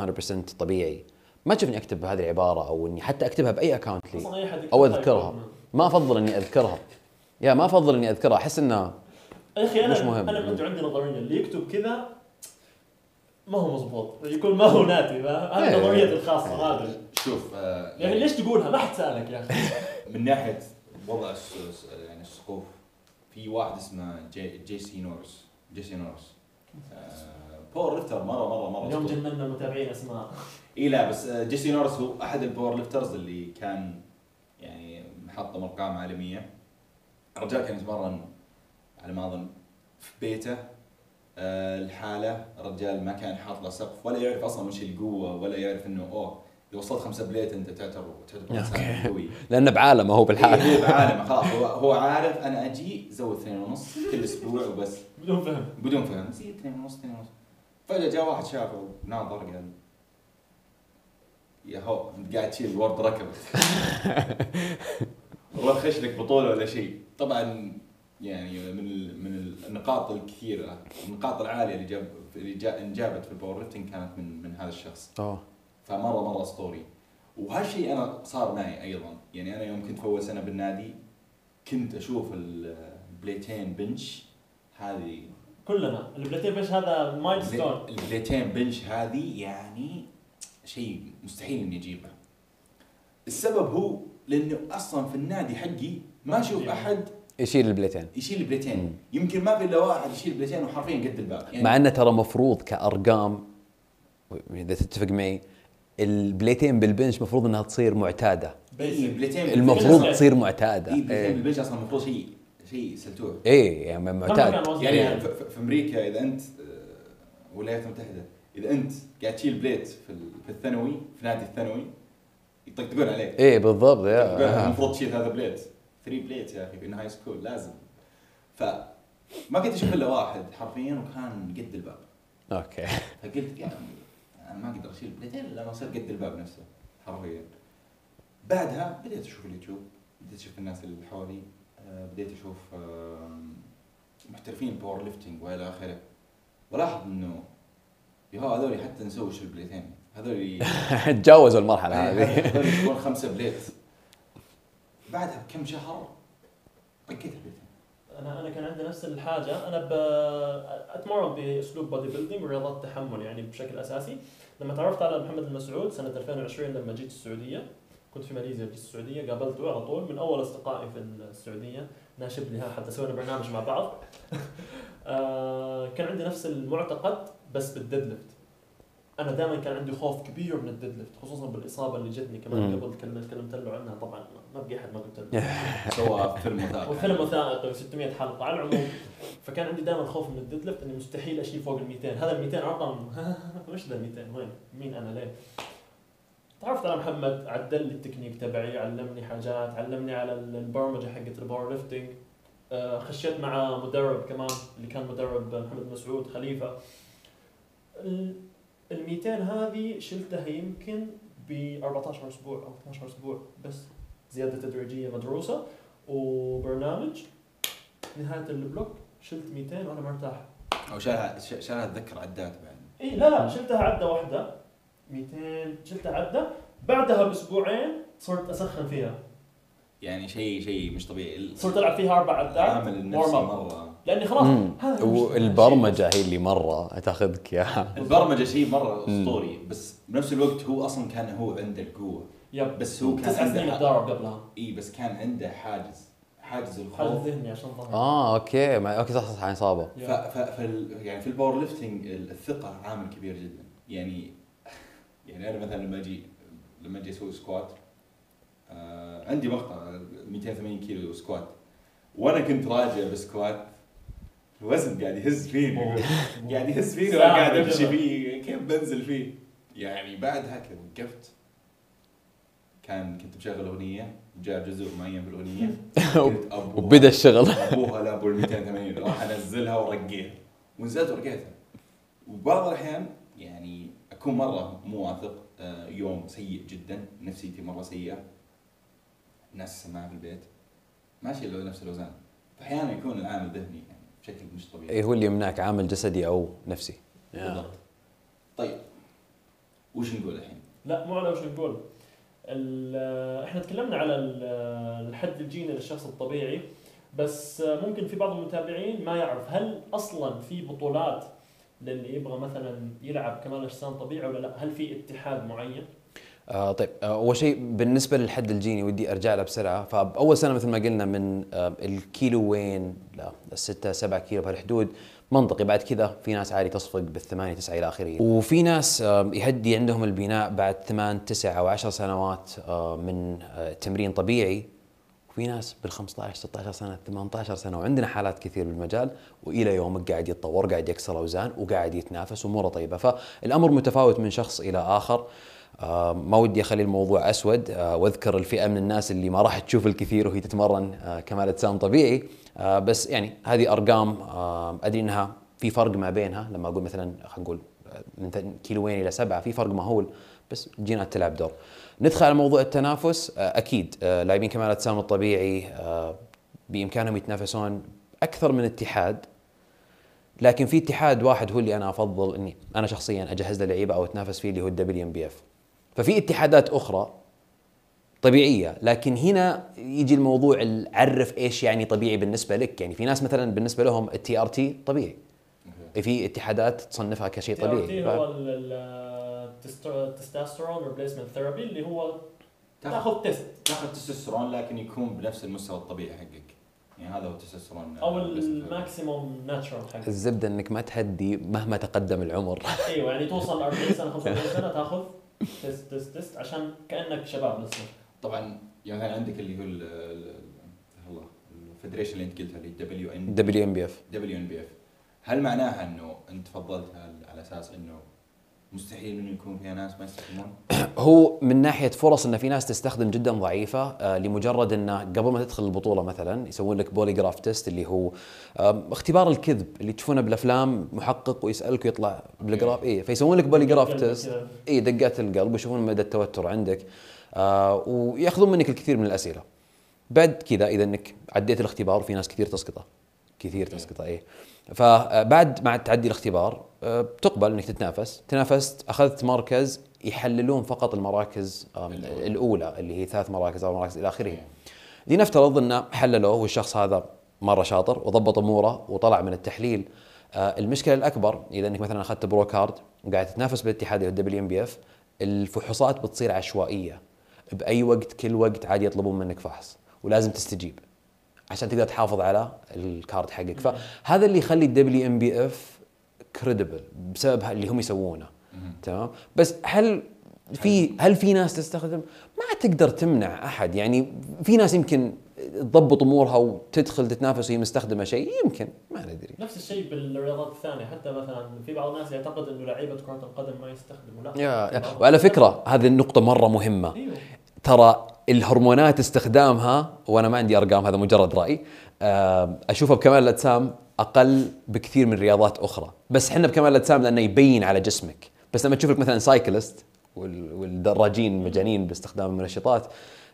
طبيعي. ما تشوفني أكتب هذه العبارة أو إني حتى أكتبها بأي اكونت لي. أو أذكرها. ما أفضل إني أذكرها. يا ما أفضل إني أذكرها. أحس إنه يا أخي أنا مش مهم. أنا عنده عندي نظرية. اللي يكتب كذا ما هو مزبوط يكون ما هو ناتي. فاهم؟ هذه إيه. نظريتي الخاصة هذه شوف آه، يا أخي ليش تقولها؟ ما حد سألك يا أخي. (laughs) من ناحية وضع يعني السقوف في واحد اسمه جي, جي سي نورس. جي سي نورس. آه، powerlifter مره مره مرة اليوم. جننا المتابعين أسماء. إي لا بس آه، جيسي نورس هو أحد ال powerlifters اللي كان يعني محطم أرقام عالمية. الرجال كان يتمرن على ما أظن في بيته. آه، الحاله الرجال ما كان حاط له سقف ولا يعرف أصلا وش القوة ولا يعرف إنه أوه اذا وصلت خمسة plate أنت تعتبر تعتبر انسان قوي. لأنه بعالمه هو بالحال. إيه، هو (laughs) بعالمه خلاص. هو هو عارف أنا أجي زود اثنين ونص كل أسبوع وبس. بدون فهم. بدون فهم. زيد اثنين ونص اثنين ونص. فجأة جاء واحد شافه وناظر قال يا هو أنت قاعد تشيل world record. (laughs) والله خش لك بطولة ولا شيء. طبعا يعني من ال- من النقاط الكثيرة النقاط العالية اللي جاب اللي جا انجابت في ال powerlifting كانت من من هذا الشخص. اوه فمرة مرة اسطوري وهالشيء أنا صار معي أيضا. يعني أنا يوم كنت في أول سنة بالنادي كنت أشوف البليتين بنش هذه. كلنا. البلاتين بنش هذا مايل ستون البليتين بنش هذه يعني شيء مستحيل إني أجيبه. السبب هو لأنه أصلا في النادي حقي ما أشوف أحد يشيل البليتين يشيل مم. البليتين يمكن ما في إلا واحد يشيل البليتين وحرفيا قد الباب يعني مع إنه ترى مفروض كأرقام إذا تتفق معي البليتين بال bench مفروض إنها تصير معتادة. إيه، البليتين المفروض بال bench. تصير معتادة. اي البليتين بالبنش أصلا المفروض شيء شيء سلتوه إيه يعني معتاد. يعني في, أمريكا إذا أنت آه، الولايات المتحده إذا أنت قاعد تشيل plate في ال- في الثانوي في نادي الثانوي يطقطقون عليك. إيه بالضبط يا. المفروض تشيل هذا plate. 3 plate يا أخي في high school لازم. ف ما كنت أشوف إلا واحد حرفيا وكان قد الباب. okay. فقلت يعني ما أقدر أشيل بليتين إلا لما اصير قد الباب نفسه. حرفيا بعدها بديت أشوف اليوتيوب بديت أشوف الناس اللي حولي آه، بديت أشوف محترفين powerlifting وإلى آخره. ولاحظ إنه يا هذول حتى نسوي شيل بليتين. هذول (laughs) تجاوزوا المرحلة هذه. هذول يسوون (laughs) خمسة plate. بعدها بكم شهر طقيت البليتين. أنا أنا كان عندي نفس الحاجة. أنا ب... أتمرن بأسلوب bodybuilding ورياضات تحمل يعني بشكل أساسي. لما تعرفت على محمد المسعود سنة 2020 لما جيت السعودية كنت في ماليزيا جيت السعودية قابلته على طول. من أول أصدقائي في السعودية ناشب لي ها حتى سوينا برنامج مع بعض. (laughs) آه، كان عندي نفس المعتقد بس بال deadlift أنا دائما كان عندي خوف كبير من ال deadlift خصوصا بالإصابة اللي جتني كمان مم. قبل كلمت كلمت له عنها طبعا ما بقي أحد ما قلت له. (laughs) سوى فيلم وثائقي وفيلم وثائقي 600 حلقة. على العموم فكان عندي دائما خوف من الديد ليفت إني مستحيل أشيل فوق ال 200 هذا ال 200 رقم وش ذا ال 200 وين؟ مين أنا ليه؟ تعرفت على محمد عدل لي التكنيك تبعي علمني حاجات علمني على البرمجة حقت ال powerlifting آه، خشيت مع مدرب كمان اللي كان مدرب محمد مسعود خليفة. ال 200 هذه شلتها يمكن ب 14 أسبوع أو 12 أسبوع بس زيادة تدريجية مدروسة وبرنامج. نهاية البلوك شلت 200 وأنا مرتاح. أو شالها شالها اتذكر عدات بعد. إي لا لا شلتها عدة واحدة. 200 شلتها عدة. بعدها بأسبوعين صرت أسخن فيها. يعني شيء شيء مش طبيعي. صرت ألعب فيها أربع عدات up. مرة. لأني خلاص مم. هذا والبرمجة هي اللي مرة تاخذك يا. البرمجة شيء مرة. أسطوري بس بنفس الوقت هو أصلا كان هو عنده القوة. yep. بس هو كان تسع سنين عنده اتدرب قبلها. إي بس كان عنده حاجز حاجز حاجز الخوف ذهني عشان آه okay. ما okay صح صح عن اصابه ف ف فال يعني في ال powerlifting الثقة عامل كبير جدا. يعني يعني أنا مثلا لما أجي لما أجي أسوي squat عندي مقطع 280 كيلو squat. وأنا كنت راجع ب squat الوزن قاعد يهز فيني. (laughs) قاعد يهز فيني وأنا قاعد أمشي. فيه. كيف بنزل فيه؟ يعني بعدها كذا وقفت. كان كنت مشغل أغنية جاء جزء معين في الاغنيه (laughs) قلت أبوها- وبدأ الشغل. (laughs) أبوها لا ابو ال 280 راح أنزلها ورقيها. ونزلت ورقيتها. وبعض الأحيان يعني أكون مرة مو واثق آه، يوم سيء جدا نفسيتي مرة سيئة. الناس السماعه في البيت. ماشي الا نفس الاوزان فأحيانا يكون العامل ذهني يعني بشكل مش طبيعي. إيه هو اللي يمنعك عامل جسدي أو نفسي. بالضبط. طيب وش نقول الحين؟ لا مو على وش نقول. ال- إحنا تكلمنا على ال- الحد الجيني للشخص الطبيعي بس ممكن في بعض المتابعين ما يعرف هل أصلا في بطولات للي يبغى مثلا يلعب كمال أجسام طبيعي ولا لا؟ هل في اتحاد معين؟ آه طيب آه، أول شيء بالنسبة للحد الجيني ودي أرجع له بسرعة. فأول سنة مثل ما قلنا من آه الكيلو وين؟ لا الستة سبعة كيلو بهالحدود منطقي بعد كذا في ناس عادي تصفق بالثمانية تسعة إلى آخره. وفي ناس آه يهدي عندهم البناء بعد ثمان تسع أو عشر سنوات آه من آه تمرين طبيعي. وفي ناس بال 15 16 سنة 18 سنة وعندنا حالات كثير بالمجال. وإلى يومك قاعد يتطور قاعد يكسر أوزان وقاعد يتنافس اموره طيبة. فالأمر متفاوت من شخص إلى آخر. آه، ما ودي أخلي الموضوع أسود آه، وأذكر الفئة من الناس اللي ما راح تشوف الكثير وهي تتمرن آه، كمال أجسام طبيعي آه، بس يعني هذه أرقام آه، أدري إنها في فرق ما بينها لما أقول مثلا خلينا نقول من كيلوين إلى سبعة في فرق مهول بس الجينات تلعب دور. ندخل على موضوع التنافس آه، أكيد آه، لاعبين كمال الاجسام الطبيعي آه، بإمكانهم يتنافسون أكثر من اتحاد لكن في اتحاد واحد هو اللي أنا أفضل إني أنا شخصيا أجهز له لعيبة أو أتنافس فيه اللي هو ال WNBF. ففي اتحادات أخرى طبيعية لكن هنا يجي الموضوع ال- عرف إيش يعني طبيعي بالنسبة لك. يعني في ناس مثلا بالنسبة لهم ال TRT طبيعي. في اتحادات تصنفها كشيء طبيعي. ف- هو ال testosterone replacement therapy اللي هو تاخذ test تاخذ تستوستيرون لكن يكون بنفس المستوى الطبيعي حقك. يعني هذا هو التستوستيرون أو. ال maximum natural حق الزبدة إنك ما تهدي مهما تقدم العمر. إيوه يعني توصل 40 سنة 45 سنة تاخذ test test test عشان كأنك شباب لسه طبعا يعني عندك اللي هو ال- ال- الله ال federation اللي انت قلتها اللي دبليو ان دبليو ام بي اف دبليو ان بي اف هل معناها إنه أنت فضلتها على أساس إنه مستحيل إنه يكون فيها ناس ما يستخدمون؟ (clears throat) هو من ناحية فرص إن في ناس تستخدم جدا ضعيفة آه لمجرد إنه قبل ما تدخل البطولة مثلا يسوون لك polygraph test اللي هو آه اختبار الكذب اللي تشوفونه بالأفلام محقق ويسألك ويطلع بال graph اي فيسوون لك polygraph قلب test. اي دقات القلب ويشوفون مدى التوتر عندك آه ويأخذون منك الكثير من الأسئلة بعد كذا إذا إنك عديت الاختبار وفي ناس كثير تسقطه كثير تسقطه اي فبعد ما تعدي الاختبار آه، بتقبل إنك تتنافس. تنافست أخذت مركز يحللون فقط المراكز الأولى. اللي هي ثلاث مراكز أو مراكز إلى آخره. لنفترض إنه حللوه والشخص هذا مرة شاطر وضبط أموره وطلع من التحليل. آه، المشكلة الأكبر إذا إنك مثلا أخذت pro card وقاعد تتنافس بالاتحاد ال WNBF الفحوصات بتصير عشوائية. بأي وقت كل وقت عادي يطلبون منك فحص ولازم تستجيب. عشان تقدر تحافظ على ال card حقك. فهذا اللي يخلي ال WNBF credible بسبب اللي هم يسوونه. تمام؟ بس هل في هل في ناس تستخدم؟ ما تقدر تمنع أحد. يعني في ناس يمكن تضبط أمورها وتدخل تتنافس وهي مستخدمة شيء. يمكن. ما ندري. نفس الشيء بالرياضات الثانية. حتى مثلا في بعض الناس يعتقد إنه لعيبة كرة القدم ما يستخدموا. لا. يا يا. وعلى فكرة هذه النقطة مرة مهمة. أيوه. ترى الهرمونات استخدامها وأنا ما عندي أرقام هذا مجرد رأي آه، اشوفها بكمال الأجسام أقل بكثير من رياضات أخرى. بس إحنا بكمال الأجسام لأنه يبين على جسمك. بس لما تشوف لك مثلا سايكلست وال- والدراجين مجانين باستخدام المنشطات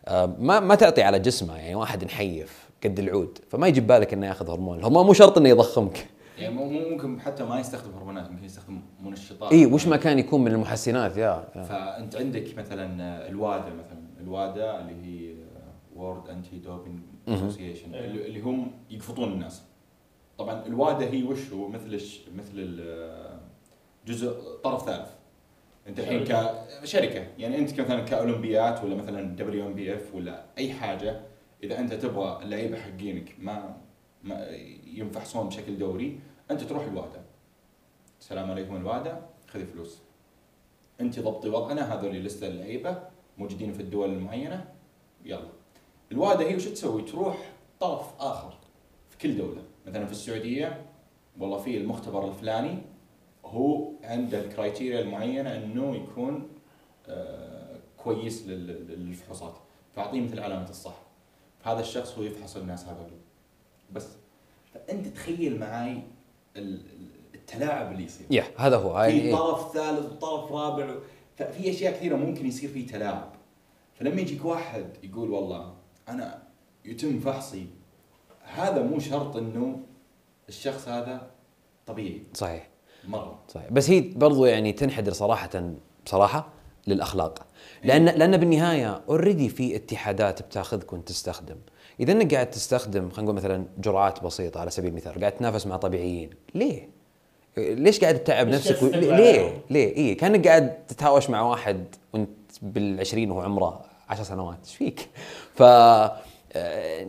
آه، ما ما تعطي على جسمه يعني واحد نحيف قد العود فما يجي ببالك إنه يأخذ هرمون. الهرمون مو شرط إنه يضخمك. يعني مو- ممكن حتى ما يستخدم هرمونات ممكن يستخدم منشطات. إي وش ما كان يكون من المحسنات يا, يا. فأنت عندك مثلا ال WADA مثلا ال WADA اللي هي World Anti-Doping Association. اللي هم يقفطون الناس. طبعا ال WADA هي وش هو مثل مثل ال- جزء طرف ثالث. أنت الحين كشركه يعني أنت مثلا ك أولمبيا ولا مثلا WNBF ولا أي حاجة إذا أنت تبغى اللعيبة حقينك ما ما ينفحصون بشكل دوري أنت تروح ال WADA السلام عليكم ال WADA خذي فلوس. أنت ضبطي وضعنا هذول list ة اللعيبة. موجودين في الدول المعينة. يلا. ال WADA هي وش تسوي؟ تروح طرف آخر في كل دولة. مثلا في السعودية والله في المختبر الفلاني هو عنده الكرايتيريا المعينة إنه يكون آه كويس لل- للفحوصات. فأعطيه مثل علامة الصح. فهذا الشخص هو يفحص الناس هذول. بس. فأنت تخيل معاي ال- التلاعب اللي يصير. يا هذا هو. هاي في إيه. طرف ثالث وطرف رابع ففي أشياء كثيرة ممكن يصير فيه تلاعب. فلما يجيك واحد يقول والله أنا يتم فحصي هذا مو شرط إنه الشخص هذا طبيعي. صحيح. مرة. صحيح. بس هي برضو يعني تنحدر صراحة بصراحة للأخلاق. لأن لأن بالنهاية اوريدي في اتحادات بتاخذك وانت تستخدم. إذا أنك قاعد تستخدم خلينا نقول مثلا جرعات بسيطة على سبيل المثال قاعد تنافس مع طبيعيين ليه؟ ليش قاعد تتعب نفسك؟ و... ليه؟ ليه؟ إيه كأنك قاعد تتهاوش مع واحد وأنت بالعشرين وهو عمره عشر سنوات. إيش فيك؟ ف آه،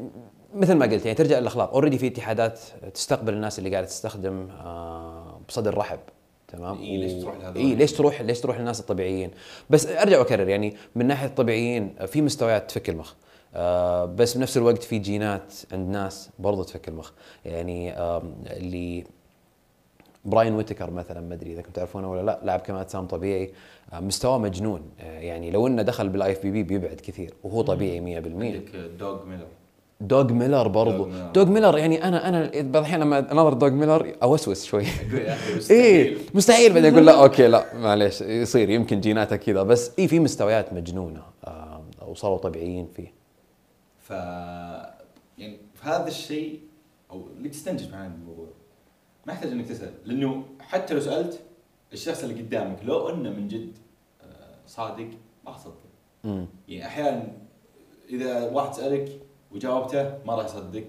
مثل ما قلت يعني ترجع للأخلاق. اوريدي في اتحادات تستقبل الناس اللي قاعدة تستخدم آه، بصدر رحب. تمام؟ إيه، ليش تروح لهذول؟ اي ليش تروح ليش تروح للناس الطبيعيين؟ بس أرجع وأكرر يعني من ناحية الطبيعيين في مستويات تفك المخ. آه بس بنفس الوقت في جينات عند ناس برضو تفك المخ. يعني اللي براين ويتكر مثلا ما أدري إذا كنتم تعرفونه ولا لا لاعب كمال أجسام طبيعي آه، مستواه مجنون آه، يعني لو إنه دخل بال IFBB بيبعد كثير وهو طبيعي 100% عندك دوغ ميلر. دوغ ميلر برضو. دوغ ميلر. يعني أنا أنا بعض الأحيان لما انظر دوغ ميلر أوسوس شوي. (laughs) إيه مستحيل بعدين أقول لا okay لا معليش يصير يمكن جيناتك كذا بس اي في مستويات مجنونة آه وصاروا طبيعيين فيه. ف يعني في هذا الشيء أو اللي تستنتج هذا الموضوع. ما يحتاج إنك تسأل لأنه حتى لو سألت الشخص اللي قدامك لو أنه من جد آه، صادق ما راح امم يعني أحيانا إذا واحد سألك وجاوبته ما راح يصدق.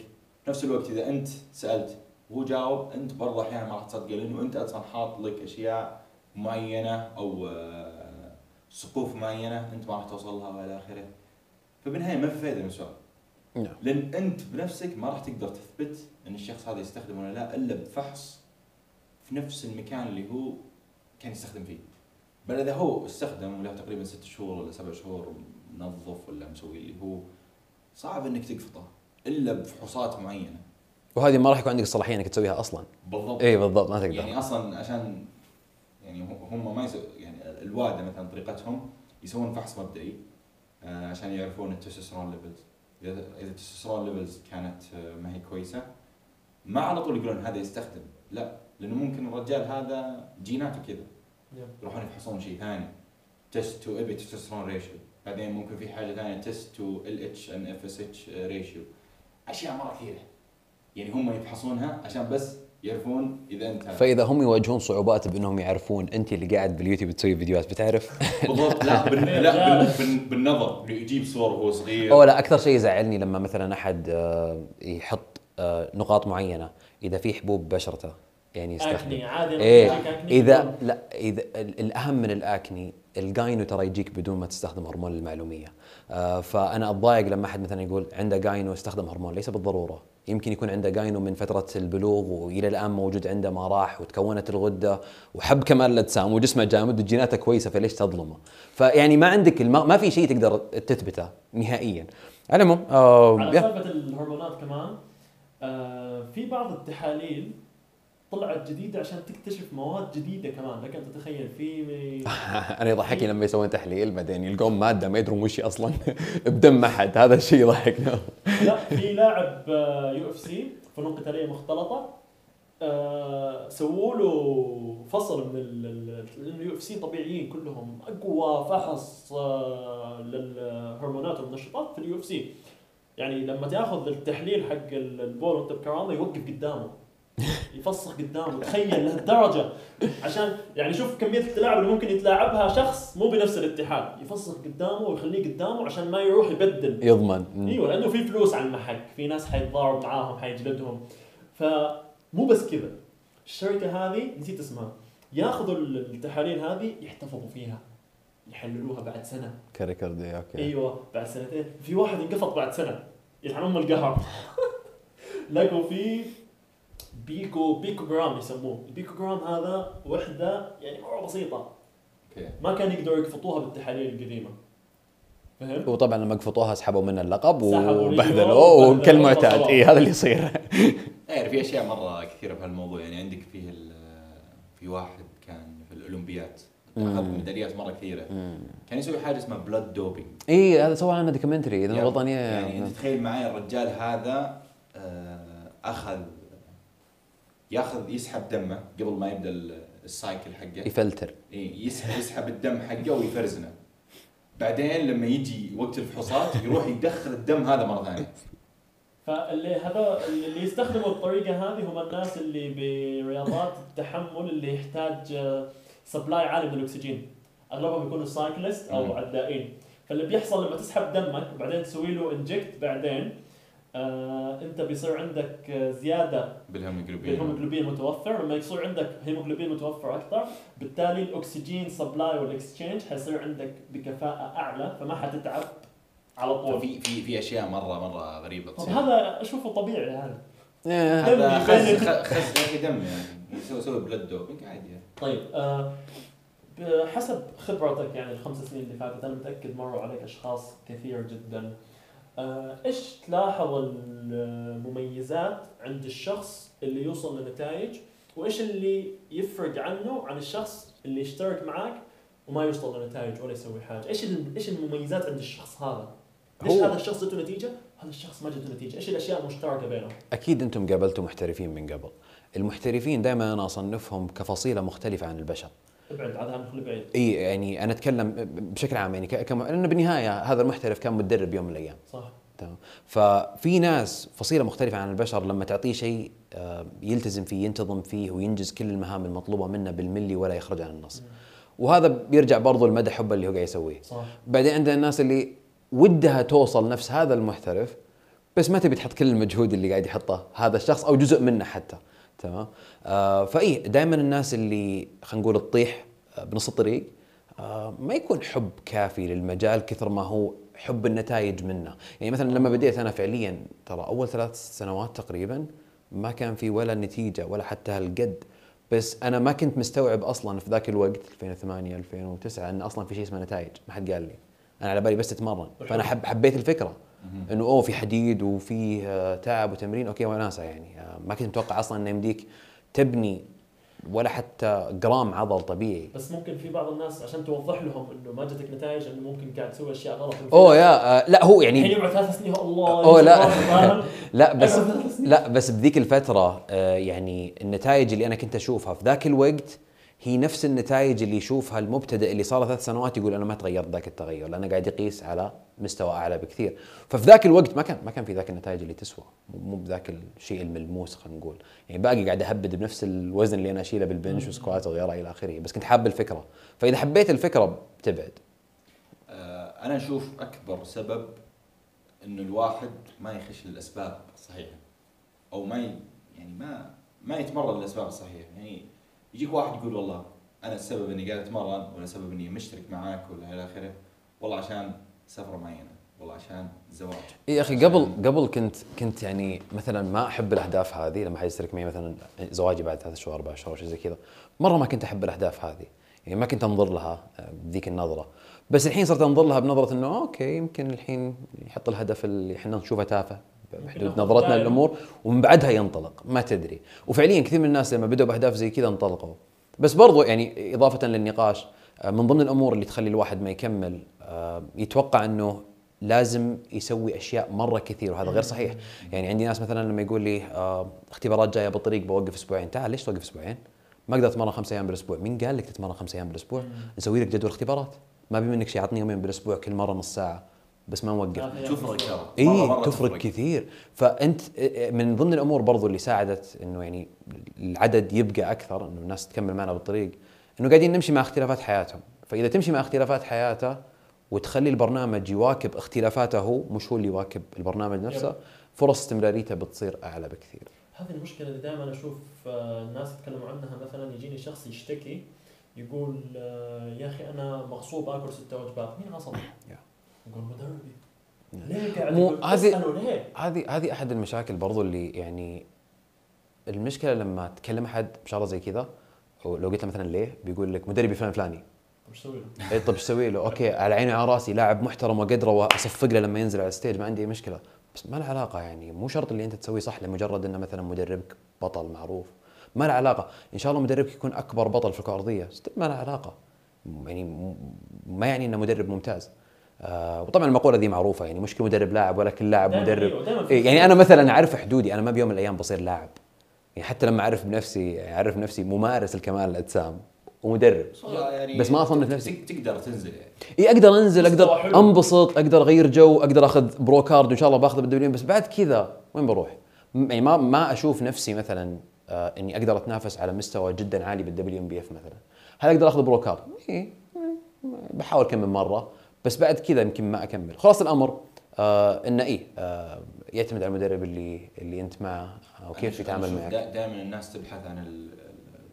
نفس الوقت إذا أنت سألت وهو جاوب أنت برضه أحيانا ما راح تصدقه لأنه أنت أصلا حاط لك أشياء معينة أو آه، سقوف معينة أنت ما راح توصل لها والى آخره. فبالنهاية ما في فائده من السؤال. نعم. لأن أنت بنفسك ما راح تقدر تثبت أن الشخص هذا يستخدم ولا لا إلا بفحص في نفس المكان اللي هو كان يستخدم فيه. بل إذا هو استخدم له تقريبا ست شهور ولا سبع شهور منظف ولا مسوي اللي هو صعب إنك تقفطه إلا بفحوصات معينة. وهذه ما راح يكون عندك الصلاحيه إنك تسويها أصلا. بالضبط. اي بالضبط ما تقدر. يعني أصلا عشان يعني هم ما يسو يعني الوادة مثلا طريقتهم يسوون فحص مبدئي آه، عشان يعرفون ال testosterone levels. إذا ال testosterone levels كانت آه، ما هي كويسة. ما على طول يقولون هذا يستخدم. لا لأنه ممكن الرجال هذا جيناته كذا. يروحون يفحصون شيء ثاني. test to epitestosterone ratio بعدين ممكن في حاجة ثانية test to LH and FSH ratio أشياء مرة كثيرة. يعني هم يفحصون عشان بس يعرفون إذا انت فإذا هم يواجهون صعوبات بأنهم يعرفون أنت اللي قاعد باليوتيوب تسوي فيديوهات بتعرف؟ (laughs) بالضبط. لا بال... (laughs) لا بال... بال... بالنظر. يجيب صور وهو صغير. أو لا أكثر شيء يزعلني لما مثلا أحد آه، يحط آه، نقاط معينة إذا في حبوب بشرته يعني يستخدم. acne عادي acne. إذا لا إذا ال- الأهم من ال acne ال gyno ترى يجيك بدون ما تستخدم هرمون المعلوميه آه فأنا أتضايق لما أحد مثلا يقول عنده gyno استخدم هرمون ليس بالضرورة. يمكن يكون عنده gyno من فترة البلوغ وإلى الآن موجود عنده ما راح وتكونت الغدة وحب كمال الأجسام وجسمه جامد وجيناته كويسة فليش تظلمه؟ فيعني ما عندك الم... ما في شيء تقدر تثبته نهائيا. على العموم آه على. سالفة الهرمونات كمان آه في بعض التحاليل طلعت جديدة عشان تكتشف مواد جديدة كمان لك أن تتخيل في (laughs) أنا يضحكني لما يسوون تحليل بعدين يلقون مادة ما يدرون وش أصلا (laughs) بدم أحد هذا الشيء يضحكنا. لا (laughs) في لاعب UFC فنون قتاليه مختلطة آه، سووا له فصل من ال UFC طبيعيين كلهم أقوى فحص آه، للهرمونات والمنشطات في ال UFC. يعني لما تأخذ التحليل حق البول وانت بكرامة يوقف قدامه. (laughs) يفسخ قدامه. تخيل لهالدرجة. عشان يعني شوف كمية التلاعب اللي ممكن يتلاعبها شخص مو بنفس الاتحاد. يفسخ قدامه ويخليه قدامه عشان ما يروح يبدل. يضمن. إيوه لأنه في فلوس على المحك. في ناس حيتضارب معاهم حيجلدهم. فمو بس كذا. الشركة هذه نسيت اسمها. ياخذوا التحاليل هذه يحتفظوا فيها. يحللوها بعد سنة. كريكارد إيه، okay. إيوه بعد سنتين. في واحد انقفط بعد سنة. يلعن أم القهر. (laughs) لقوا في pico picogram يسموه. البيكو جرام هذا وحدة يعني مرة بسيطة. Okay. ما كان يقدروا يقفطوها بالتحاليل القديمة. فهمت؟ وطبعا لما قفطوها سحبوا منه اللقب وبهدلوه وكالمعتاد وخلاص. اي هذا اللي يصير. (laughs) إيه في أشياء مرة كثيرة في هالموضوع يعني عندك فيه ال- في واحد كان في الاولمبياد أخذ مم. ميداليات مرة كثيرة. كان يسوي حاجة اسمها blood doping إي هذا سوى عنه documentary إذا مو غلطان يعني أنت تخيل معي الرجال هذا آه، أخذ ياخذ يسحب دمه قبل ما يبدأ ال- cycle حقه. يفلتر. إيه، يسحب يسحب الدم حقه ويفرزنه. بعدين لما يجي وقت الفحوصات يروح يدخل الدم هذا مرة ثانية. فاللي هذا اللي يستخدموا الطريقة هذه هم الناس اللي برياضات التحمل اللي يحتاج supply عالي من الأكسجين. أغلبهم يكونوا cyclist أو. عدائين. فاللي بيحصل لما تسحب دمك وبعدين تسوي له inject بعدين آه انت بيصير عندك آه، زيادة بالهيموجلوبين. بالهيموجلوبين متوفر. لما يصير عندك هيموجلوبين متوفر أكثر بالتالي الأكسجين supply وال exchange حيصير عندك بكفاءة أعلى فما حتتعب على طول. في في في أشياء مرة مرة غريبة طب تصير. هذا أشوفه طبيعي هذا. إيه. هذا خز خز يا أخي دم يعني. يسوي يسوي blood doping عادي يعني. طيب آه بحسب خبرتك يعني الخمس سنين اللي فاتت أنا متأكد مروا عليك أشخاص كثير جدا؟ آه إيش تلاحظ المميزات عند الشخص اللي يوصل لنتائج؟ وإيش اللي يفرق عنه عن الشخص اللي يشترك معك وما يوصل لنتائج ولا يسوي حاجة؟ إيش إيش المميزات عند الشخص هذا؟ ليش هذا الشخص جته نتيجة؟ هذا الشخص ما جته نتيجة. إيش الأشياء المشتركة بينهم؟ أكيد أنتم قابلتوا محترفين من قبل. المحترفين دائما أنا أصنفهم كفصيلة مختلفة عن البشر. ابعد عاد ندخل بعيد. إي يعني أنا أتكلم بشكل عام يعني كم لأنه بالنهاية هذا المحترف كان مدرب يوم من الأيام. صح. تمام. ففي ناس فصيلة مختلفة عن البشر لما تعطيه شيء آه، يلتزم فيه ينتظم فيه وينجز كل المهام المطلوبة منه بالملي ولا يخرج عن النص. وهذا بيرجع برضو لمدى حبه اللي هو قاعد يسويه. صح. بعدين عندنا الناس اللي ودها توصل نفس هذا المحترف بس ما تبي تحط كل المجهود اللي قاعد يحطه هذا الشخص أو جزء منه حتى. تمام. فاي دائما الناس اللي خلينا نقول تطيح آه، بنص الطريق آه ما يكون حب كافي للمجال كثر ما هو حب النتائج منه. يعني مثلا لما بديت أنا فعليا ترى أول ثلاث سنوات تقريبا ما كان في ولا نتيجة ولا حتى هالقد. بس أنا ما كنت مستوعب أصلا في ذاك الوقت 2008 2009 إن أصلا في شيء اسمه نتائج. ما حد قال لي. أنا على بالي بس أتمرن. فأنا حب حبيت الفكرة. إنه أوه في حديد وفي آه، تعب وتمرين. Okay وناسه يعني. آه، ما كنت متوقع أصلا إنه يمديك تبني ولا حتى جرام عضل طبيعي بس ممكن في بعض الناس عشان توضح لهم إنه ما جتك نتائج إنه ممكن قاعد تسوي أشياء غلط أوه يا آه، لا هو يعني الحين يقعد ثلاث سنين الله أوه، لا. (laughs) لا بس. لا بس بذيك الفترة آه، يعني النتائج اللي أنا كنت أشوفها في ذاك الوقت هي نفس النتائج اللي يشوفها المبتدئ اللي صار ثلاث سنوات يقول أنا ما تغيرت ذاك التغير لأنه قاعد يقيس على مستوى أعلى بكثير. ففي ذاك الوقت ما كان ما كان في ذاك النتائج اللي تسوى. مو بذاك الشيء الملموس خلينا نقول. يعني باقي قاعد أهبد بنفس الوزن اللي أنا أشيله بالبنش وسكوات وغيره إلى آخره بس كنت حاب الفكرة. فإذا حبيت الفكرة بتبعد. آه، أنا أشوف أكبر سبب إنه الواحد ما يخش للأسباب الصحيحة أو ما ي... يعني ما ما يتمرن للأسباب الصحيحة. يعني يجيك واحد يقول والله أنا السبب إني قاعد أتمرن ولا سبب إني مشترك معاك ولا إلى آخره والله عشان سفرة معينة والله عشان زواج يا أخي قبل قبل كنت كنت يعني مثلا ما أحب الأهداف هذه لما حد يشترك معي مثلا زواجي بعد ثلاث شهور أربع شهور شيء زي كذا مرة ما كنت أحب الأهداف هذه. يعني ما كنت أنظر لها آه، بذيك النظرة. بس الحين صرت أنظر لها بنظرة إنه أوكي يمكن الحين يحط الهدف اللي إحنا نشوفه تافه. بحدود نظرتنا. للأمور ومن بعدها ينطلق ما تدري. وفعليا كثير من الناس لما بدأوا بأهداف زي كذا انطلقوا. بس برضو يعني إضافة للنقاش آه، من ضمن الأمور اللي تخلي الواحد ما يكمل آه، يتوقع إنه لازم يسوي أشياء مرة كثير وهذا غير صحيح. يعني عندي ناس مثلا لما يقول لي آه، اختبارات جاية بالطريق بوقف أسبوعين. تعال ليش توقف أسبوعين؟ ما أقدر أتمرن خمس أيام بالأسبوع. مين قال لك تتمرن خمس أيام بالأسبوع؟ نسوي لك جدول اختبارات. ما بي منك شيء عطني يومين بالأسبوع كل مرة نص ساعة. بس ما نوقف. تفرق اي تفرق كثير. فأنت من ضمن الأمور برضو اللي ساعدت إنه يعني العدد يبقى أكثر إنه الناس تكمل معنا بالطريق إنه قاعدين نمشي مع اختلافات حياتهم. فإذا تمشي مع اختلافات حياته وتخلي البرنامج يواكب اختلافاته هو مش هو اللي يواكب البرنامج نفسه. فرص استمراريته بتصير أعلى بكثير. هذه المشكلة اللي دائما أشوف آه، الناس يتكلموا عنها. مثلا يجيني شخص يشتكي يقول آه، يا أخي أنا مغصوب آكل ستة وجبات. مين غصب؟ يا. يقول مدربي ليه مو- هذه-؟ هذه هذه أحد المشاكل برضو اللي يعني المشكلة لما تكلم أحد بشغلة زي كذا ولو قلت له مثلا ليه بيقول لك مدربي فلان فلاني طب إيش أسوي له؟ اي طب إيش أسوي له؟ okay على عيني وعلى رأسي لاعب محترم واقدره وأصفق له لما ينزل على ال stage ما عندي أي مشكلة بس ما له علاقة يعني مو شرط اللي أنت تسويه صح لمجرد إنه مثلا مدربك بطل معروف ما له علاقة إن شاء الله مدربك يكون أكبر بطل في الكرة الأرضية ما له علاقة يعني ما يعني إنه مدرب ممتاز آه وطبعا المقولة ذي معروفة يعني مش كل مدرب لاعب ولا كل لاعب مدرب إيه يعني أنا مثلا أعرف حدودي أنا ما بيوم من الأيام بصير لاعب يعني حتى لما أعرف بنفسي أعرف نفسي ممارس الكمال الأجسام ومدرب يعني بس ما أصنف نفسي. تق- تقدر تنزل يعني إي أقدر أنزل أقدر. أنبسط أقدر أغير جو أقدر أخذ pro card وإن شاء الله باخذه بالدوريين بس بعد كذا وين بروح؟ يعني ما ما أشوف نفسي مثلا آه إني أقدر أتنافس على مستوى جدا عالي بال WNBF مثلا هل أقدر أخذ pro card؟ إي بحاول كم من مرة بس بعد كذا يمكن ما أكمل. خلاص الأمر آه إنه اي آه يعتمد على المدرب اللي اللي أنت معه أو كيف يتعامل معك. دائما الناس تبحث عن ال- ال-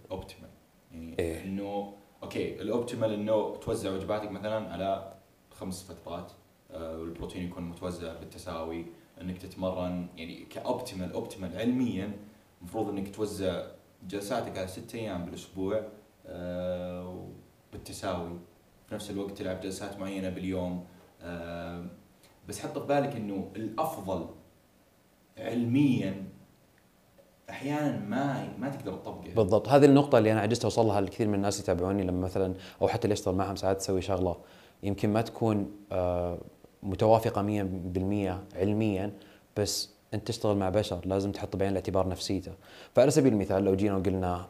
ال optimal يعني إيه. إنه أوكي ال optimal إنه توزع وجباتك مثلا على خمس فترات آه، والبروتين يكون متوزع بالتساوي إنك تتمرن. يعني ك optimal optimal علميا المفروض إنك توزع جلساتك على ست أيام بالأسبوع آه، بالتساوي. نفس الوقت تلعب جلسات معينة باليوم. بس حط في بالك إنه الأفضل علميا أحيانا ما ما تقدر تطبقه. بالضبط. هذه النقطة اللي أنا عجزت أوصل لها لكثير من الناس يتابعوني لما مثلا أو حتى اللي يشتغل معهم ساعات تسوي شغلة. يمكن ما تكون آه متوافقة 100% علميا بس أنت تشتغل مع بشر. لازم تحط بعين الاعتبار نفسيته. فعلى سبيل المثال لو جينا وقلنا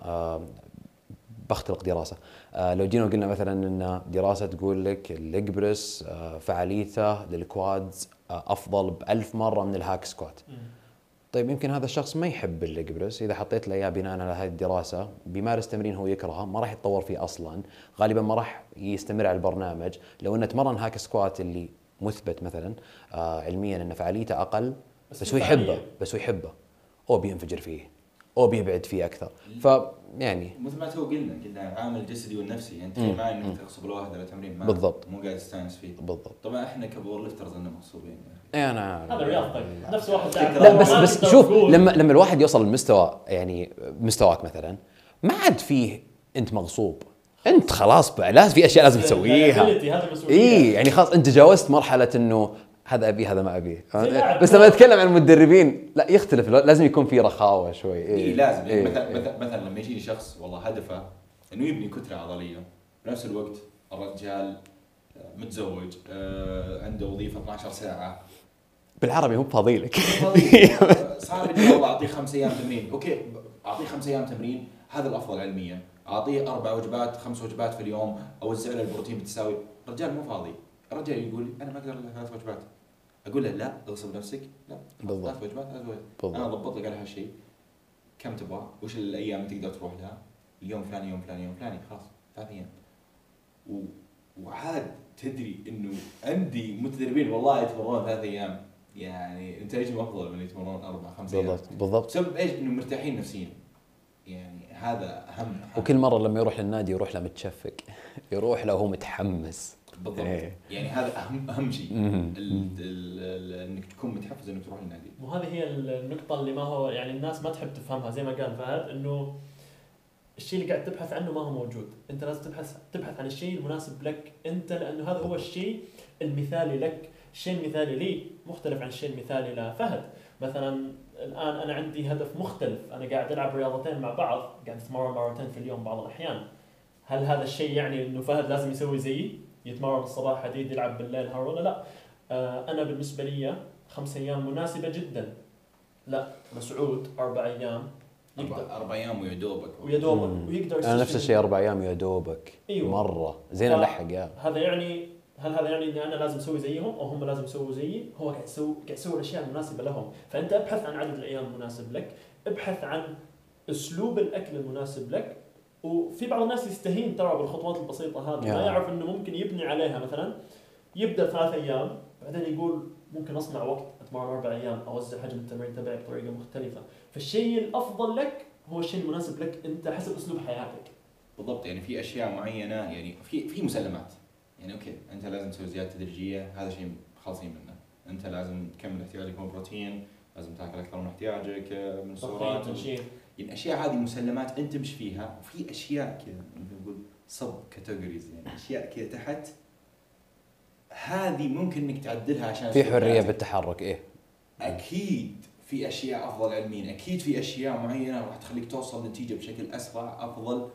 بختلق دراسة. آه، لو جينا وقلنا مثلا إن دراسة تقول لك ال leg press آه، فعاليته لل quads آه، أفضل بألف مرة من ال hack squat. طيب يمكن هذا الشخص ما يحب ال leg press إذا حطيت له إياه بناء على هذه الدراسة بيمارس تمرين هو يكرهه ما راح يتطور فيه أصلا. غالبا ما راح يستمر على البرنامج. لو إنه تمرن hack squat اللي مثبت مثلا آه علميا ان فعاليته أقل بس بس, هو يحبه. بس هو يحبه أو بينفجر فيه. أو بيبعد فيه أكثر. فيعني مثل ما تو قلنا قلنا العامل الجسدي والنفسي. يعني مم. معي مم. انك تغصب الواحد على تمرين ما بالضبط. مو قاعد تستأنس فيه. بالضبط. طبعا إحنا ك powerlifters اننا مغصوبين يعني. إيه أنا هذا رياض طيب. نفس واحد لا بس بس شوف لما لما الواحد يوصل لمستوى يعني مستواك مثلا ما عاد فيه أنت مغصوب. أنت خلاص بقى لازم في أشياء لازم تسويها. اي يعني خلاص أنت تجاوزت مرحلة إنه هذا أبي هذا ما ابيه بس لما نتكلم عن المدربين لا يختلف. لازم يكون في رخاوة شوي. اي إيه لازم. يعني إيه. مثلا إيه. مثلا مثلا لما يجيني شخص والله هدفه إنه يبني كتلة عضلية. بنفس الوقت الرجال آه، متزوج آه، عنده وظيفة 12 ساعة. بالعربي مو بفاضيلك صار بدي والله أعطيه خمس أيام تمرين. أوكي أعطيه خمس أيام تمرين. هذا الأفضل علميا. أعطيه أربع وجبات خمس وجبات في اليوم. أوزع له البروتين بالتساوي. الرجال مو فاضي. الرجال يقول لي أنا ما أقدر الا ثلاث وجبات. أقول له لا اغصب نفسك لا بالضبط. ثلاث وجبات ثلاث وجبات. أنا اضبط لك على هالشيء. كم تبغى؟ وش الأيام اللي تقدر تروح لها؟ اليوم فلاني يوم فلاني يوم فلاني. خلاص ثلاث أيام. و... وعاد تدري إنه عندي متدربين والله يتمرون ثلاث أيام. يعني نتائجهم افضل من يتمرون أربع خمس أيام؟ بالضبط بالضبط. بسبب إيش؟ إنه مرتاحين نفسيا. يعني هذا أهم وكل مرة لما يروح للنادي يروح له متشفق يروح له وهو متحمس. بالضبط. إيه. يعني هذا اهم أهم شيء. إنك تكون متحفز إنك تروح النادي وهذه هي النقطة اللي ما هو يعني الناس ما تحب تفهمها زي ما قال فهد إنه الشيء اللي قاعد تبحث عنه ما هو موجود، أنت لازم تبحث تبحث عن الشيء المناسب لك أنت لأنه هذا هو الشيء المثالي لك، الشيء المثالي لي مختلف عن الشيء المثالي لفهد، مثلا الآن أنا عندي هدف مختلف، أنا قاعد ألعب رياضتين مع بعض، قاعد أتمرن مرتين في اليوم بعض الأحيان. هل هذا الشيء يعني إنه فهد لازم يسوي زيي؟ يتمرن الصباح حديد يلعب بالليل هرولة؟ لا. آه أنا بالنسبة لي خمس أيام مناسبة جدا. لا مسعود أربع أيام يقدر أربع أيام ويا دوبك ويا دوب مم. ويقدر أنا نفس. الشيء أربع أيام يا دوبك أيوة. مرة زين الحق يا هذا يعني هل هذا يعني إني أنا لازم أسوي زيهم أو هم لازم يسووا زيي؟ هو قاعد يسوي قاعد يسوي الأشياء المناسبة لهم، فأنت ابحث عن عدد الأيام المناسب لك، ابحث عن أسلوب الأكل المناسب لك، وفي بعض الناس يستهين ترى بالخطوات البسيطة هذه، ما. يعرف إنه ممكن يبني عليها مثلا يبدأ ثلاث أيام بعدين يقول ممكن أصنع وقت أتمرن أربع أيام أوزع حجم التمرين تبعي بطريقة مختلفة، فالشيء الأفضل لك هو الشيء المناسب لك أنت حسب أسلوب حياتك. بالضبط يعني في أشياء معينة يعني في في مسلمات يعني أوكي أنت لازم تسوي زيادة تدريجية هذا شيء خالصين منه أنت لازم تكمل احتياجك من البروتين لازم تاكل أكثر من احتياجك آه، من السعرات الأشياء هذه مسلمات أنت تمشي فيها وفي أشياء كذا نقول subcategories يعني أشياء كذا تحت هذه ممكن إنك تعدلها عشان في حرية. بالتحرك إيه أكيد في أشياء أفضل علميا أكيد في أشياء معينة راح تخليك توصل نتيجة بشكل أسرع أفضل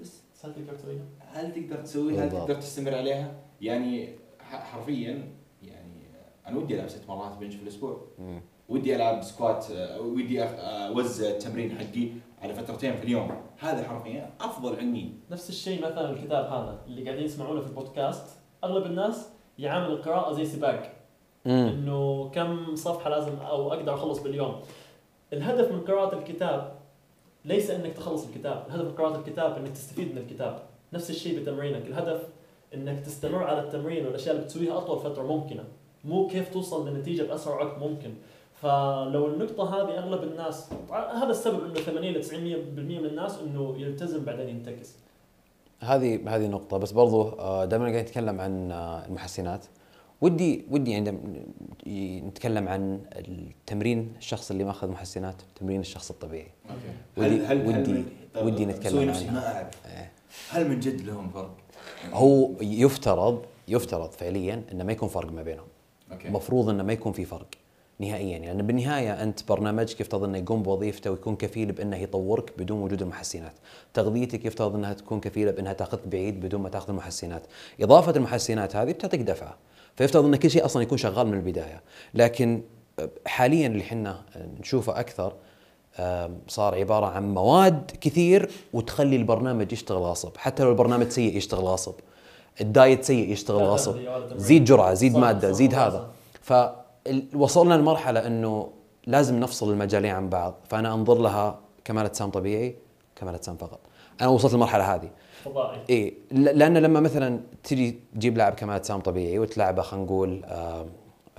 بس هل تقدر تسويها؟ هل تقدر تسويها؟ هل. تقدر تستمر عليها؟ يعني حرفيا يعني أنا ودي ألعب ست مرات بنش في الأسبوع، مم. ودي ألعب سكوات آه، ودي أخ- أوزع التمرين حقي على فترتين في اليوم، هذا حرفيا أفضل علميا. نفس الشيء مثلا الكتاب هذا اللي قاعدين يسمعونه في البودكاست. أغلب الناس يعامل القراءة زي سباق. إنه كم صفحة لازم أو أقدر أخلص باليوم. الهدف من قراءة الكتاب ليس إنك تخلص الكتاب. الهدف من قراءة الكتاب إنك تستفيد من الكتاب. نفس الشيء بتمرينك. الهدف إنك تستمر على التمرين والأشياء اللي بتسويها أطول فترة ممكنة. مو كيف توصل لنتيجة بأسرع وقت ممكن. فلو النقطة هذه أغلب الناس هذا السبب إنه 80 ل 90% من الناس إنه يلتزم بعدين ينتكس. هذه هذه نقطة. بس برضو آه، دائما قاعد نتكلم عن آه، المحسنات. ودي ودي يعني ي- نتكلم عن التمرين الشخص اللي ماخذ محسنات تمرين الشخص الطبيعي. ودي ودي ودي نتكلم عنها. ما أعرف. إيه. هل من جد لهم فرق؟ هو يفترض يفترض فعليا انه ما يكون فرق ما بينهم. أوكي. المفروض انه ما يكون في فرق. نهائيا. يعني بالنهاية أنت برنامجك يفترض إنه يقوم بوظيفته ويكون كفيل بإنه يطورك بدون وجود المحسنات، تغذيتك يفترض إنها تكون كفيلة بإنها تاخذك بعيد بدون ما تأخذ المحسنات، إضافة المحسنات هذه بتعطيك دفعه، فيفترض إن كل شيء أصلا يكون شغال من البداية. لكن حاليا اللي إحنا نشوفه أكثر صار عبارة عن مواد كثير وتخلي البرنامج يشتغل غصب حتى لو البرنامج سيء يشتغل غصب الدايت سيء يشتغل غصب. زيد جرعة زيد مادة زيد. هذا. فوصلنا لمرحلة إنه لازم نفصل المجالين عن بعض. فأنا أنظر لها كمال اجسام طبيعي كمال اجسام فقط. أنا وصلت للمرحلة هذه. فضائي. إي لأن لما مثلا تجي تجيب لاعب كمال اجسام طبيعي وتلعبه خلينا نقول آه،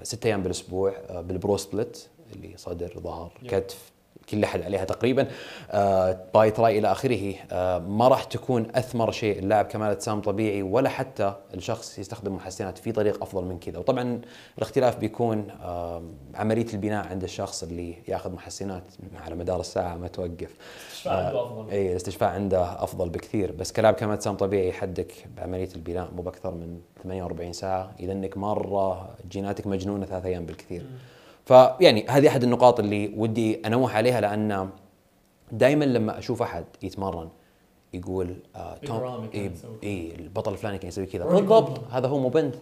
ست أيام بالأسبوع آه، بال bro split اللي صدر ظهر. كتف كل أحد عليها تقريبا. آه، bi tri إلى آخره. آه، ما راح تكون أثمر شيء اللاعب كمال اجسام طبيعي ولا حتى الشخص يستخدم محسنات في طريق أفضل من كذا. وطبعا الاختلاف بيكون آه، عملية البناء عند الشخص اللي يأخذ محسنات على مدار الساعة ما توقف. استشفاء عنده أفضل. اي الاستشفاء عنده أفضل بكثير. بس كلاعب كمال اجسام طبيعي يحدك بعملية البناء مو بأكثر من 48 ساعة. إذا إنك مرة جيناتك مجنونة ثلاث أيام بالكثير. فيعني هذه أحد النقاط اللي ودي أنوه عليها لأن دائما لما أشوف أحد يتمرن يقول آه في توم اي. إيه البطل الفلاني كان يسوي كذا بالضبط. هذا هو مو بنت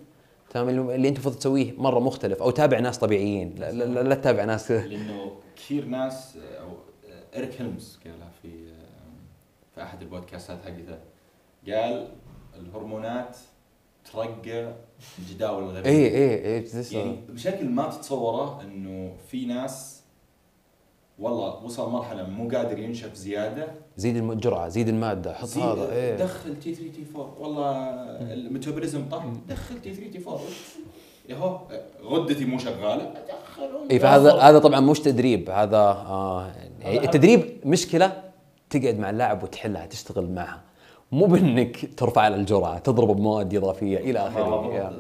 تمام اللي اللي أنت المفروض تسويه مرة مختلف أو تابع ناس طبيعيين لا, لا, لا, لا تتابع ناس لأنه كثير ناس أو إريك هيلمز قالها في في أحد البودكاستات حقته قال الهرمونات ترقى الجداول الغريبه اي اي اي يعني بشكل ما تتصوره إنه في ناس والله وصل مرحلة مو قادر ينشف زيادة. زيد الجرعه زيد المادة حط زي- هذا إيه. دخل T3 T4 والله ال metabolism طاح. دخل T3 T4 يهو غدتي مو شغالة. ادخلهم اي فهذا هذا طبعا مش تدريب. هذا آه يعني هذا- التدريب مشكلة تقعد مع اللاعب وتحلها تشتغل معها. مو بإنك ترفع له الجرعة تضربه بمواد إضافية إلى آخره يا.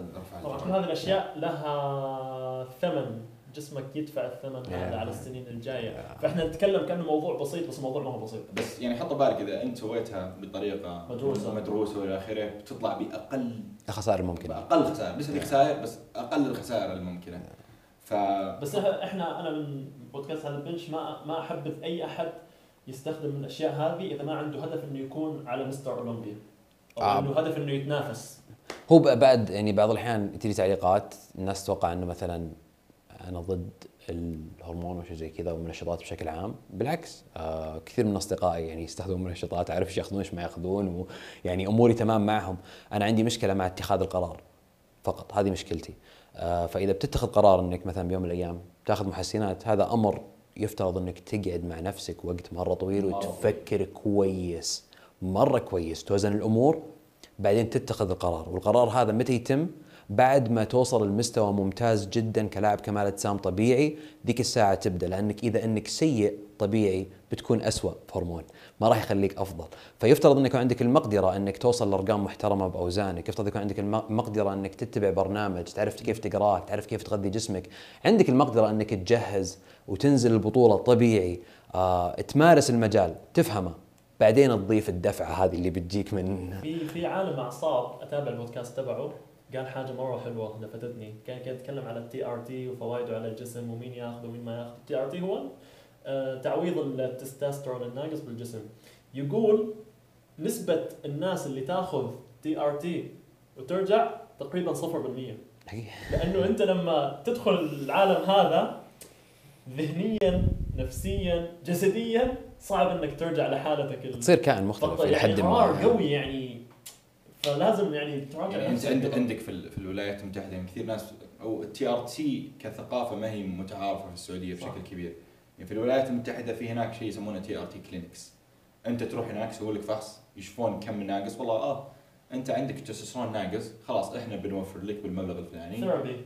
طبعا كل هذه الأشياء لها ثمن جسمك يدفع الثمن هذا Yeah. على السنين الجاية. فإحنا نتكلم كأنه موضوع بسيط بس الموضوع ما هو بسيط. بس يعني حط بالك إذا أنت سويتها بطريقة مدروسة. مدروسة وإلى آخره بتطلع بأقل الخسائر الممكنة. بأقل خسائر. ليس هذيك خسائر بس أقل الخسائر الممكنة. ف بس إحنا أنا من بودكاست هذا البنش ما ما أحبذ أي أحد يستخدم من الأشياء هذه إذا ما عنده هدف إنه يكون على مستر أولمبيا. أو آه. إنه هدف إنه يتنافس. هو بعد يعني بعض الأحيان تجي تعليقات الناس تتوقع إنه مثلا أنا ضد الهرمون وشيء زي كذا والمنشطات بشكل عام. بالعكس آه كثير من أصدقائي يعني يستخدمون منشطات أعرف إيش يأخذون إيش ما يأخذون ويعني أموري تمام معهم. أنا عندي مشكلة مع اتخاذ القرار فقط هذه مشكلتي. آه فإذا بتتخذ قرار إنك مثلا بيوم من الأيام تأخذ محسنات هذا أمر يفترض إنك تقعد مع نفسك وقت مرة طويل وتفكر كويس مرة كويس توزن الأمور بعدين تتخذ القرار. والقرار هذا متى يتم؟ بعد ما توصل لمستوى ممتاز جدا كلاعب كمال أجسام طبيعي ذيك الساعة تبدأ. لأنك إذا إنك سيء طبيعي بتكون أسوأ هرمون ما راح يخليك أفضل. فيفترض إنك يكون عندك المقدرة إنك توصل لأرقام محترمة بأوزانك يفترض يكون عندك الم- المقدره إنك تتبع برنامج تعرف كيف تقرأه تعرف كيف تغذي جسمك. عندك المقدرة إنك تجهز وتنزل البطولة طبيعي آه، تمارس المجال تفهمه. بعدين تضيف الدفعة هذه اللي بتجيك من في في عالم أعصاب أتابع البودكاست تبعه قال حاجة مرة حلوة لفتتني. كان كان يتكلم على ال TRT وفوائده على الجسم ومين ياخذه ومين ما ياخذه. ال TRT هو تعويض التستوستيرون الناقص بالجسم. يقول نسبة الناس اللي تاخذ TRT وترجع تقريبا 0% لأنه أنت لما تدخل العالم هذا ذهنيا نفسيا جسديا صعب إنك ترجع لحالتك ال- تصير كائن مختلف إلى يعني حد قرار ما. قوي يعني. فلازم يعني تراجع يعني انت عندك. عندك في, في الولايات المتحدة يعني كثير ناس أو ال TRT كثقافة ما هي متعارفة في السعودية صح. بشكل كبير. يعني في الولايات المتحدة في هناك شيء يسمونه TRT clinics أنت تروح هناك يسوون لك فحص يشوفون كم ناقص. والله آه أنت عندك تستوستيرون ناقص. خلاص إحنا بنوفر لك بالمبلغ الفلاني. therapy.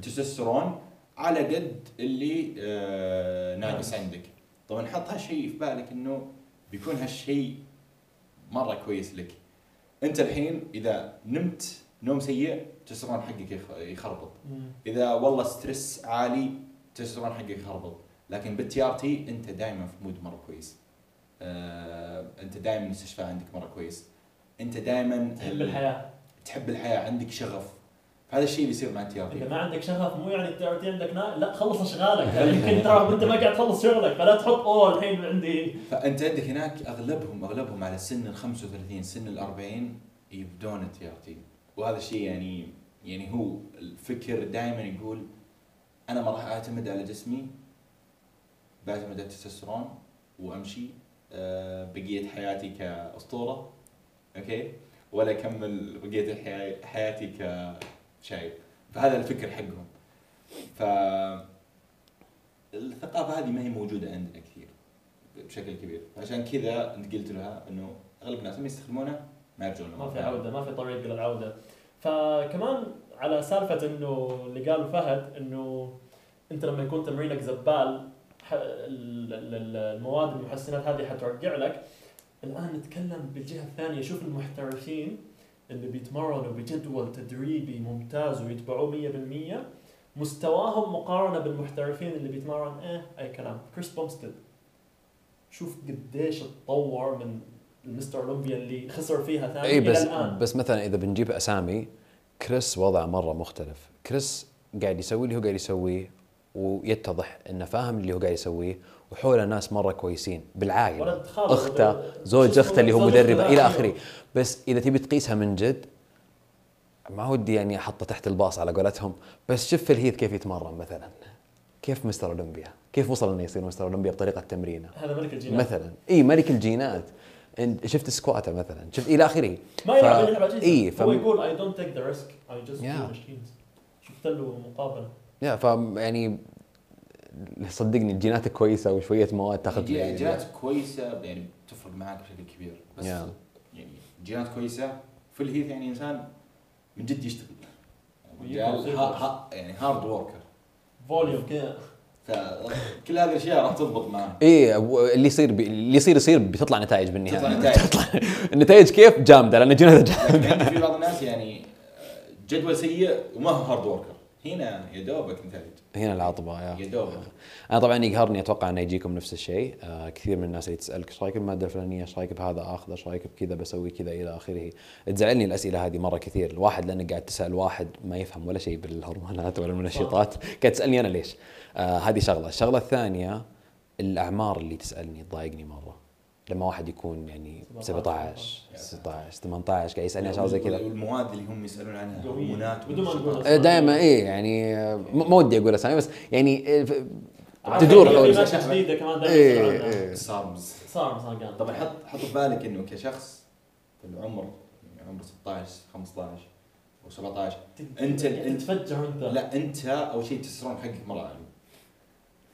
تستوستيرون على قد اللي آه ناقص. عندك. طبعا حط هالشيء في بالك إنه بيكون هالشيء مرة كويس لك. أنت الحين إذا نمت نوم سيء تستوستيرون حقك يخ- يخربط. إذا والله stress عالي تستوستيرون حقك يخربط. لكن بال TRT أنت دائما في mood مرة كويس. آه أنت دائما الاستشفاء عندك مرة كويس. أنت دائما تحب الحياة. تحب الحياة عندك شغف. هذا الشيء اللي يصير مع ال TRT إذا ما عندك شغف مو يعني ال TRT عندك نا... لا خلص أشغالك. يعني يمكن ترى أنت ما قاعد تخلص شغلك فلا تحط اوه الحين عندي. فأنت عندك هناك أغلبهم أغلبهم على سن ال 35 سن ال 40 يبدون ال TRT. وهذا الشيء يعني يعني هو الفكر دائما يقول أنا ما راح أعتمد على جسمي. بعتمد على التستوستيرون وأمشي آه، بقية حياتي كأسطورة أوكي؟ ولا أكمل بقية حياتي كشايب. فهذا الفكر حقهم. ف الثقافة هذه ما هي موجودة عندنا كثير بشكل كبير. عشان كذا أنت قلت لها إنه أغلب الناس لما يستخدمونه ما يرجعون ما في عودة ما في طريق للعودة. فكمان على سالفة إنه اللي قاله فهد إنه أنت لما يكون تمرينك زبال المواد المحسنات هذه حترجع لك. الآن نتكلم بالجهة الثانية. شوف المحترفين اللي بيتمرنوا بجدول تدريبي ممتاز ويتبعوه 100% مستواهم مقارنة بالمحترفين اللي بيتمرن إيه أي كلام. كريس بومستيد شوف قديش اتطور من المستر أولمبيا اللي خسر فيها ثاني اي بس إلى الآن. بس مثلا إذا بنجيب أسامي كريس وضعه مرة مختلف. كريس قاعد يسوي اللي هو قاعد يسويه ويتضح إنه فاهم اللي هو قاعد يسويه وحوله ناس مرة كويسين. بالعائله أخته زوج؟ أخته اللي هو مدربة إلى. آخره. بس إذا تبي تقيسها من جد ما ودي يعني أحطه تحت الباص على قولتهم. بس شوف الهيت كيف يتمرن مثلا. كيف Mr. Olympia؟ كيف وصل إنه يصير Mr. Olympia بطريقة تمرينة؟ هذا ملك الجينات. مثلا. إي ملك الجينات. شفت سكواته مثلا. شفت إلى آخره. ما يلعب إي ف... هو يقول I don't take the risk I just شفت له مقابلة. يا ف يعني صدقني جيناتك كويسة وشوية مواد تاخذ جي- جينات كويسة يعني تفرق معك بشكل كبير. بس Yeah. يعني جينات كويسة في الهيت يعني إنسان من جد يشتغل. رجال. ها يعني hard worker volume كذا. فكل هذه الأشياء راح تضبط معاه إيه و- اللي يصير بي... اللي يصير يصير بتطلع نتائج بالنهاية. تطلع (laughs) نتائج. النتائج كيف؟ جامدة لأن جيناتها (laughs) جامده في بعض الناس يعني آه، جدول سيء وما هو hard worker هنا يا دوبك نتائج هنا العطبه يا. يا دوبك. أنا طبعا يقهرني أتوقع إنه يجيكم نفس الشيء. آه كثير من الناس اللي تسألك إيش رأيك بالمادة الفلانية إيش رأيك بهذا اخذ إيش رأيك بكذا بسوي كذا إلى آخره. تزعلني الأسئلة هذه مرة كثير. الواحد لانك قاعد تسأل واحد ما يفهم ولا شيء بالهرمونات ولا المنشطات قاعد تسألني أنا ليش؟ آه هذه شغلة. الشغلة الثانية الأعمار اللي تسألني تضايقني مرة. لما واحد يكون يعني 17 16 18 قاعد يسالني اشياء زي كذا. والمواد اللي هم يسألون عنها. هرمونات. دائما إيه يعني آه، ما ودي أقول أسامي بس يعني آه، ف- عارف تدور حول جديدة كمان دائما. إيه سارمز صار صار قال طبعا حط حط في بالك إنه كشخص في العمر يعني عمر 16 15 أو 17 أنت أنت تتفجر أنت. لا أنت أول شيء التستيرون حقك مرة عالي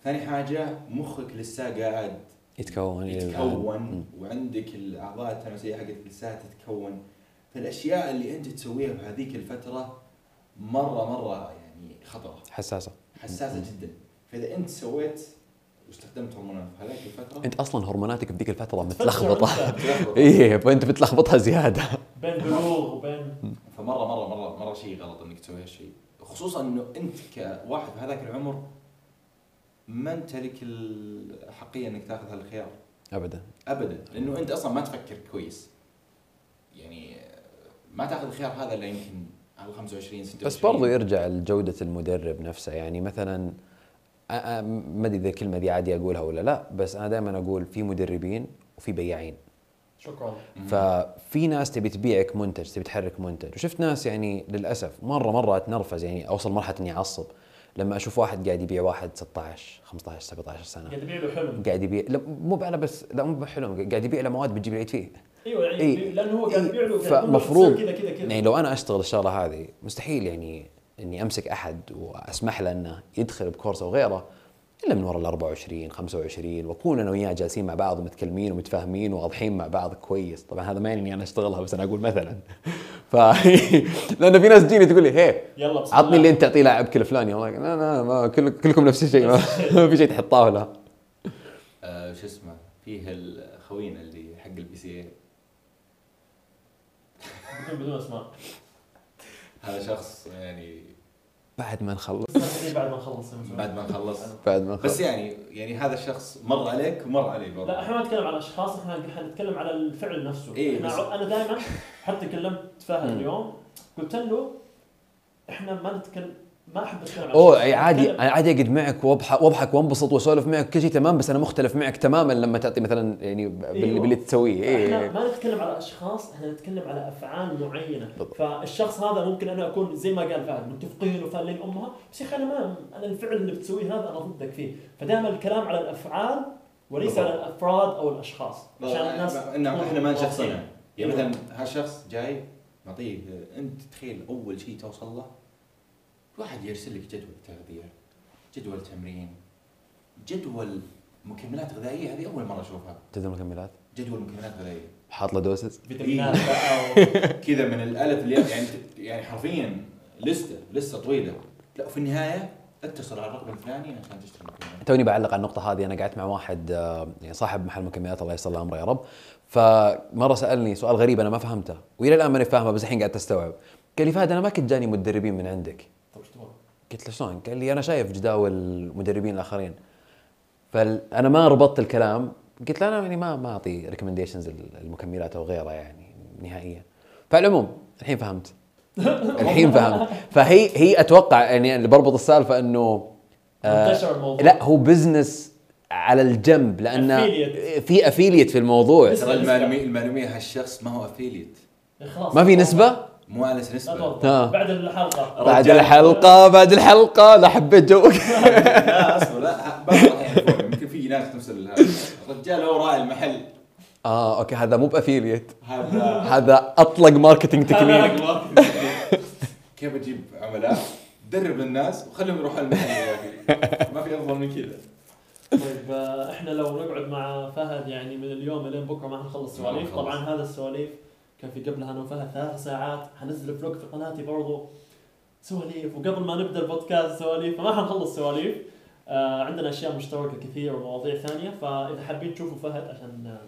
ثاني حاجة مخك لسه قاعد يتكون يتكون وعندك الأعضاء التناسليه حقتك لسه تتكون. فالأشياء اللي أنت تسويها بهذيك الفترة مرة مرة يعني خطرة. حساسة. حساسة جدا. فإذا أنت سويت واستخدمت هرمونات في هذيك الفترة أنت أصلا هرموناتك في ذيك الفترة متلخبطة. (laughs) إيه فأنت بتلخبطها زيادة. بين بلوغ وبين فمرة مرة مرة مرة شيء غلط إنك تسوي هالشيء خصوصا إنه أنت كواحد في هذاك العمر ما انت لك الحقية إنك تاخذ هالخيار؟ ابدا. ابدا. لأنه أنت أصلا ما تفكر كويس. يعني ما تاخذ الخيار هذا إلا يمكن على 25 26 بس برضو يرجع لجودة المدرب نفسه. يعني مثلا أ- أ- ما أدري إذا الكلمة دي عادي أقولها ولا لا بس أنا دائما أقول في مدربين وفي بياعين. شكرا. ففي ناس تبي تبيعك منتج تبي تحرك منتج. وشفت ناس يعني للأسف مرة مره اتنرفز يعني أوصل مرحلة إني أعصب. لما أشوف واحد قاعد يبيع واحد 16 15 17 سنة قاعد يبيع له حلم قاعد يبيع لا مو على بس لا مو بحلم قاعد يبيع له مواد بتجيب العيد فيه أيوه يعني إيه. لأنه هو قاعد. يبيع له فمفروض تصير كذا كذا كذا يعني لو أنا أشتغل الشغلة هذه مستحيل يعني إني أمسك أحد وأسمح له إنه يدخل بكورس أو غيره إلا من وراء ال 24 25 وأكون أنا وياه جالسين مع بعض ومتكلمين ومتفاهمين وواضحين مع بعض كويس. طبعا هذا ما يعني إني أنا أشتغلها بس أنا أقول مثلا. (laughs) ف (laughs) لأن في ناس تجيني تقول لي هي يلا بسم عطني. اللي أنت تعطيه لاعبك الفلاني والله لا لا ما كل كلكم نفس الشيء. ما, (laughs) في شيء تحت طاوله آه شو اسمه فيه الخوين اللي حق ال PCA بدون بدون أسماء. هذا شخص يعني بعد ما نخلص. بس بعد ما نخلص. بعد ما نخلص. بعد ما بس نخلص يعني يعني هذا الشخص مر عليك ومر علي لا برضه إحنا ما نتكلم على اشخاص إحنا حنتكلم على الفعل نفسه. إيه، بس- أنا دائما حتى كلمت فهد. اليوم قلت له إحنا ما نتكلم ما أحب اتكلم عن أوه الشخص. أي عادي أنا عادي أقعد معك واضحك وأضحك وأنبسط وأسولف معك كل شيء تمام بس أنا مختلف معك تماما لما تعطي مثلا يعني باللي, أيوة. باللي تسويه إحنا إيه. ما نتكلم على أشخاص إحنا نتكلم على أفعال معينة بالضبط. فالشخص هذا ممكن أنا أكون زي ما قال فهد متفقين وفالين أمها بس يا أخي أنا ما أنا الفعل اللي بتسويه هذا أنا ضدك فيه فدائما الكلام على الأفعال وليس بالضبط. على الأفراد أو الأشخاص عشان الناس ان إحنا ما نشخصنه واضحين. يعني مثلا هالشخص جاي معطيه أنت تخيل أول شيء توصل له واحد يرسل لك جدول تغذية جدول تمرين جدول مكملات غذائية هذه أول مرة أشوفها. جدول المكملات جدول مكملات غذائية. حاط له دوسز؟ فيتامينات بقى و- (laughs) كذا من الألف اللي يعني يعني حرفيا لستة لستة طويلة. لا وفي النهاية اتصل على الرقم الفلاني عشان تشتري مكملات. توني بعلق على النقطة هذه أنا قعدت مع واحد آه، يعني صاحب محل مكملات الله يصلح أمره يا رب. فمرة سألني سؤال غريب أنا ما فهمته وإلى الآن ماني فاهمه بس الحين قاعد أستوعب. قال لي فهد أنا ما كنت جاني مدربين من عندك؟ قلت له شلون؟ قال لي أنا شايف جداول المدربين الآخرين. فأنا ما ربطت الكلام. قلت له أنا يعني ما ما أعطي recommendations المكملات أو غيرها يعني نهائيا. فعلى العموم الحين فهمت. (laughs) الحين فهمت. فهي هي أتوقع يعني اللي بربط السالفة إنه آه، منتشر الموضوع. لا هو business على الجنب لأن. في افيليت في الموضوع. ترى المعلوميه المعلومية هالشخص ما هو affiliate خلاص ما في نسبة؟ مو على توقع. آه. بعد الحلقة. بعد. الحلقة بعد الحلقة. لا حبيت joke. (laughs) لا أصبر لا يمكن في ناس نفس هذا الرجال هو راعي المحل. آه أوكي هذا مو ب affiliate. هذا هذا أطلق marketing technique. كيف أجيب عملاء؟ درب الناس وخليهم يروحوا المحل ما في أفضل من كذا. طيب آه، إحنا لو نقعد مع فهد يعني من اليوم لين بكرة ما حنخلص سواليف. طبعا هذا السواليف كان في قبلها أنا وفهد ثلاث ساعات. حنزل vlog في قناتي برضو. سواليف وقبل ما نبدأ البودكاست سواليف فما حنخلص سواليف. آه عندنا أشياء مشتركة كثير ومواضيع ثانية. فإذا حابين تشوفوا فهد عشان آه،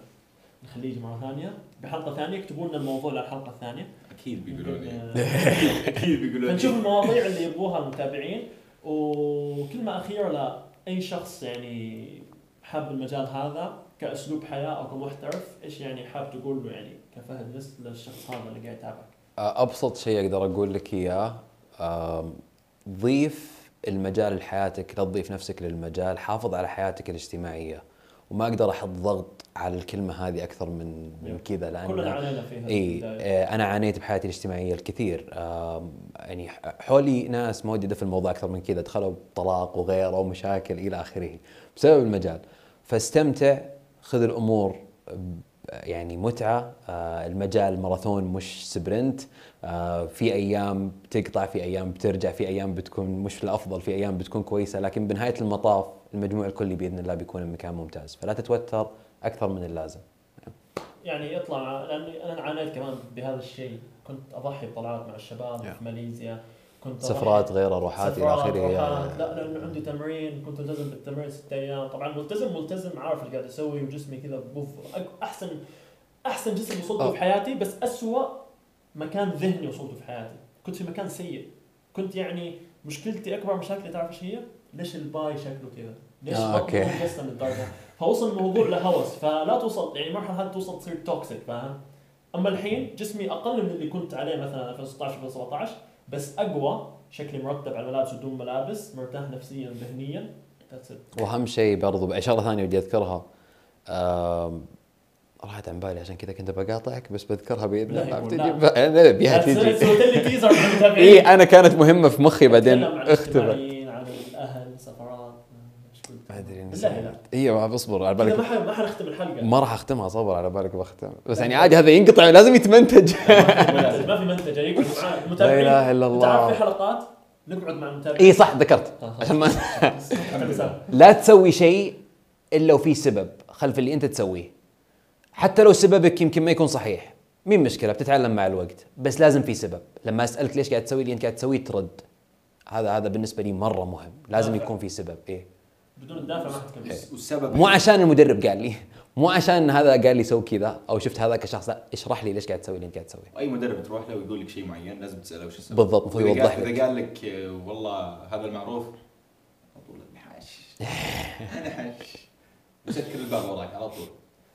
نخليه يجي مره ثانية. بحلقة ثانية اكتبوا لنا الموضوع للحلقة الثانية. أكيد بيقولوا لي آه، (laughs) أكيد بيقولوا فنشوف لي المواضيع اللي يبغوها المتابعين. وكلمة أخيرة لأي شخص يعني حاب المجال هذا كأسلوب حياة أو كمحترف إيش يعني حاب تقول له يعني؟ كفهد بس للشخص هذا اللي قاعد يتابعك أبسط شيء أقدر أقول لك إياه ضيف المجال لحياتك لا تضيف نفسك للمجال حافظ على حياتك الاجتماعية. وما أقدر أحط ضغط على الكلمة هذه أكثر من من كذا لأن كلنا عانينا فيها إي في. آه، أنا عانيت بحياتي الاجتماعية الكثير. يعني حولي ناس ما ودي أدف الموضوع أكثر من كذا دخلوا بطلاق وغيره ومشاكل إلى آخره بسبب المجال. فاستمتع خذ الأمور يعني متعة. آه، المجال ماراثون مش سبرنت. آه، في أيام بتقطع في أيام بترجع في أيام بتكون مش في الأفضل في أيام بتكون كويسة. لكن بنهاية المطاف المجموع الكلي بإذن الله بيكون المكان ممتاز. فلا تتوتر أكثر من اللازم. يعني اطلع لأني أنا عانيت كمان بهذا الشيء. كنت أضحي بطلعات مع الشباب Yeah. في ماليزيا. كنت سفرات غير روحات إلى آخره روحات. لا لأنه عندي تمرين كنت ملتزم بالتمرين ست أيام طبعا ملتزم ملتزم عارف اللي قاعد أسوي وجسمي كذا buff أحسن أحسن جسم وصلت له آه. في حياتي بس أسوأ مكان ذهني وصلته في حياتي كنت في مكان سيء كنت يعني مشكلتي أكبر مشاكلي تعرف إيش هي؟ ليش ال bi شكله كذا؟ ليش آه، مقسم للدرجه؟ فوصل الموضوع لهوس فلا توصل يعني المرحله هذه توصل تصير toxic فاهم؟ أما الحين جسمي أقل من اللي كنت عليه مثلا 2016 2017 بس أقوى شكلي مرتب على الملابس بدون ملابس مرتاح نفسيا ذهنيا. That's it. وأهم شيء برضو شغلة ثانية ودي أذكرها راحت عن بالي عشان كذا كنت بقاطعك بس بذكرها بإذن الله. بتجي. (laughs) أنا بيها (laughs) المتابعين. اي أنا كانت مهمة في مخي بعدين اختفت الاجتماعيين، عن الاهل سفرات إيش قلت؟ ما أدري لا. أيوه اصبر على ما بالك. ح- ما حنختم الحلقة. ما راح أختمها صبر على بالك بختم. بس يعني عادي هذا ينقطع لازم يتمنتج. ما في منتج. يقعد معاه لا المتابعين إله إلا أنت عارف في الله حلقات؟ نقعد مع المتابعين اي صح ذكرت. آه، عشان ما. لا تسوي شيء إلا وفي سبب خلف اللي أنت تسويه. حتى لو سببك يمكن ما يكون صحيح. مين مشكلة؟ بتتعلم مع الوقت. بس لازم في سبب. لما أسألك ليش قاعد تسوي اللي أنت قاعد تسويه ترد. هذا هذا بالنسبة لي مرة مهم. لازم دافع. يكون في سبب. إيه. بدون الدافع ما حتكمل. والسبب مو عشان المدرب قال لي مو عشان هذا قال لي سوي كذا أو شفت هذا كشخص لا اشرح لي ليش قاعد تسوي اللي أنت قاعد تسويه. أي مدرب تروح له ويقول لك شيء معين لازم تسأله وش السبب. بالضبط، المفروض وإذا يوضح قال- لك. اذا قال لك والله هذا المعروف أقول انحاش انحش (laughs) وسكر الباب وراك على طول.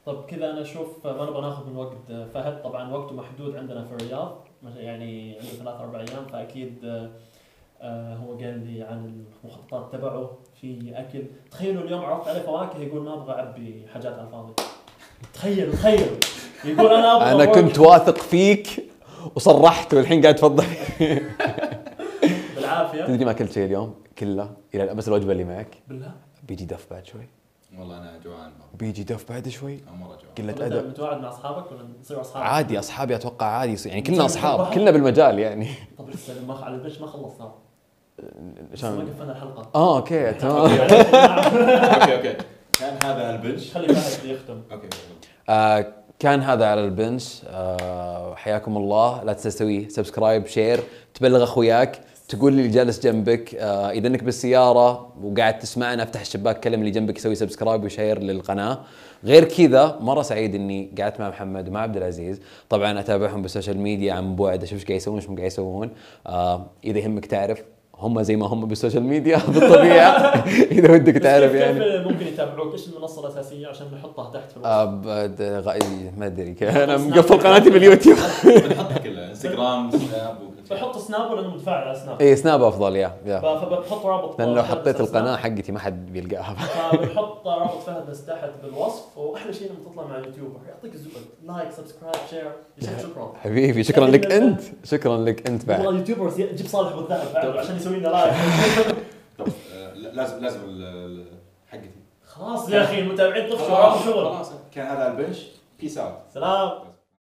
طب كذا أنا أشوف ما نبغى ناخذ من وقت فهد. طبعا وقته محدود عندنا في الرياض يعني عنده ثلاث أربع أيام فأكيد آه هو قال لي عن المخططات تبعه في أكل. تخيلوا اليوم عرضت عليه فواكه يقول ما أبغى أعبي حاجات على الفاضي. تخيلوا تخيلوا. يقول أنا أبغى أنا. كنت واثق فيك وصرحت والحين قاعد تفضل. (laughs) بالعافية. تدري ما أكلت شيء اليوم؟ كله. إلى الآن بس الوجبة اللي معك. بالله. بيجي دف بعد شوي. والله أنا جوعان بيجي دف بعد شوي؟ مرة جوعان. قلة انت أدب. متواعد مع أصحابك ولا نصير أصحاب؟ عادي أصحابي أتوقع عادي يعني كلنا أصحاب. كلنا بالمجال يعني. طب لسه ما على البش ما خلصنا. عشان قفلنا الحلقة. آه أوكي. (laughs) تمام (laughs) أوكي. أوكي كان هذا البنش؟ خلي فهد يختم. أوكي. آه كان هذا على البنش. آه حياكم الله. لا تنسى تسوي subscribe share تبلغ أخوياك. تقول لي اللي جالس جنبك. آه إذا إنك بالسيارة وقاعد تسمعنا افتح الشباك كلم اللي جنبك يسوي subscribe و share للقناة. غير كذا مرة سعيد إني قعدت مع محمد ومع عبد العزيز. طبعا أتابعهم بالسوشيال ميديا عن بعد أشوف إيش قاعد يسوون إيش قاعد يسوون. آه إذا يهمك تعرف هم زي ما هم بالسوشيال ميديا (laughs) بالطبيعة (laughs) إذا ودك تعرف يعني. كيف ممكن يتابعوك؟ إيش المنصة الأساسية عشان نحطها تحت في ب- غ- ما أدري. (laughs) أنا مقفل قناتي باليوتيوب. بنحطها كلها انستغرام سناب بحط سناب ولا متفاعل على سناب اي سناب أفضل يا يا. فبحط رابط لأن لو حطيت القناة. حقتي ما حد بيلقاها. (laughs) فبنحط رابط فهد بس تحت بالوصف وأحلى شيء لما تطلع مع اليوتيوب يعطيك الزبد. like subscribe share شكرا. حبيبي شكرا لك أنت. شكرا لك أنت بعد. والله يوتيوبرز جيب صالح بالذهب بعد عشان يسوي لنا لايك لازم لازم ال- ال- حقتي. خلاص يا أخي المتابعين طفشوا شغل. خلاص. كان هذا البنش. بيس اوت سلام.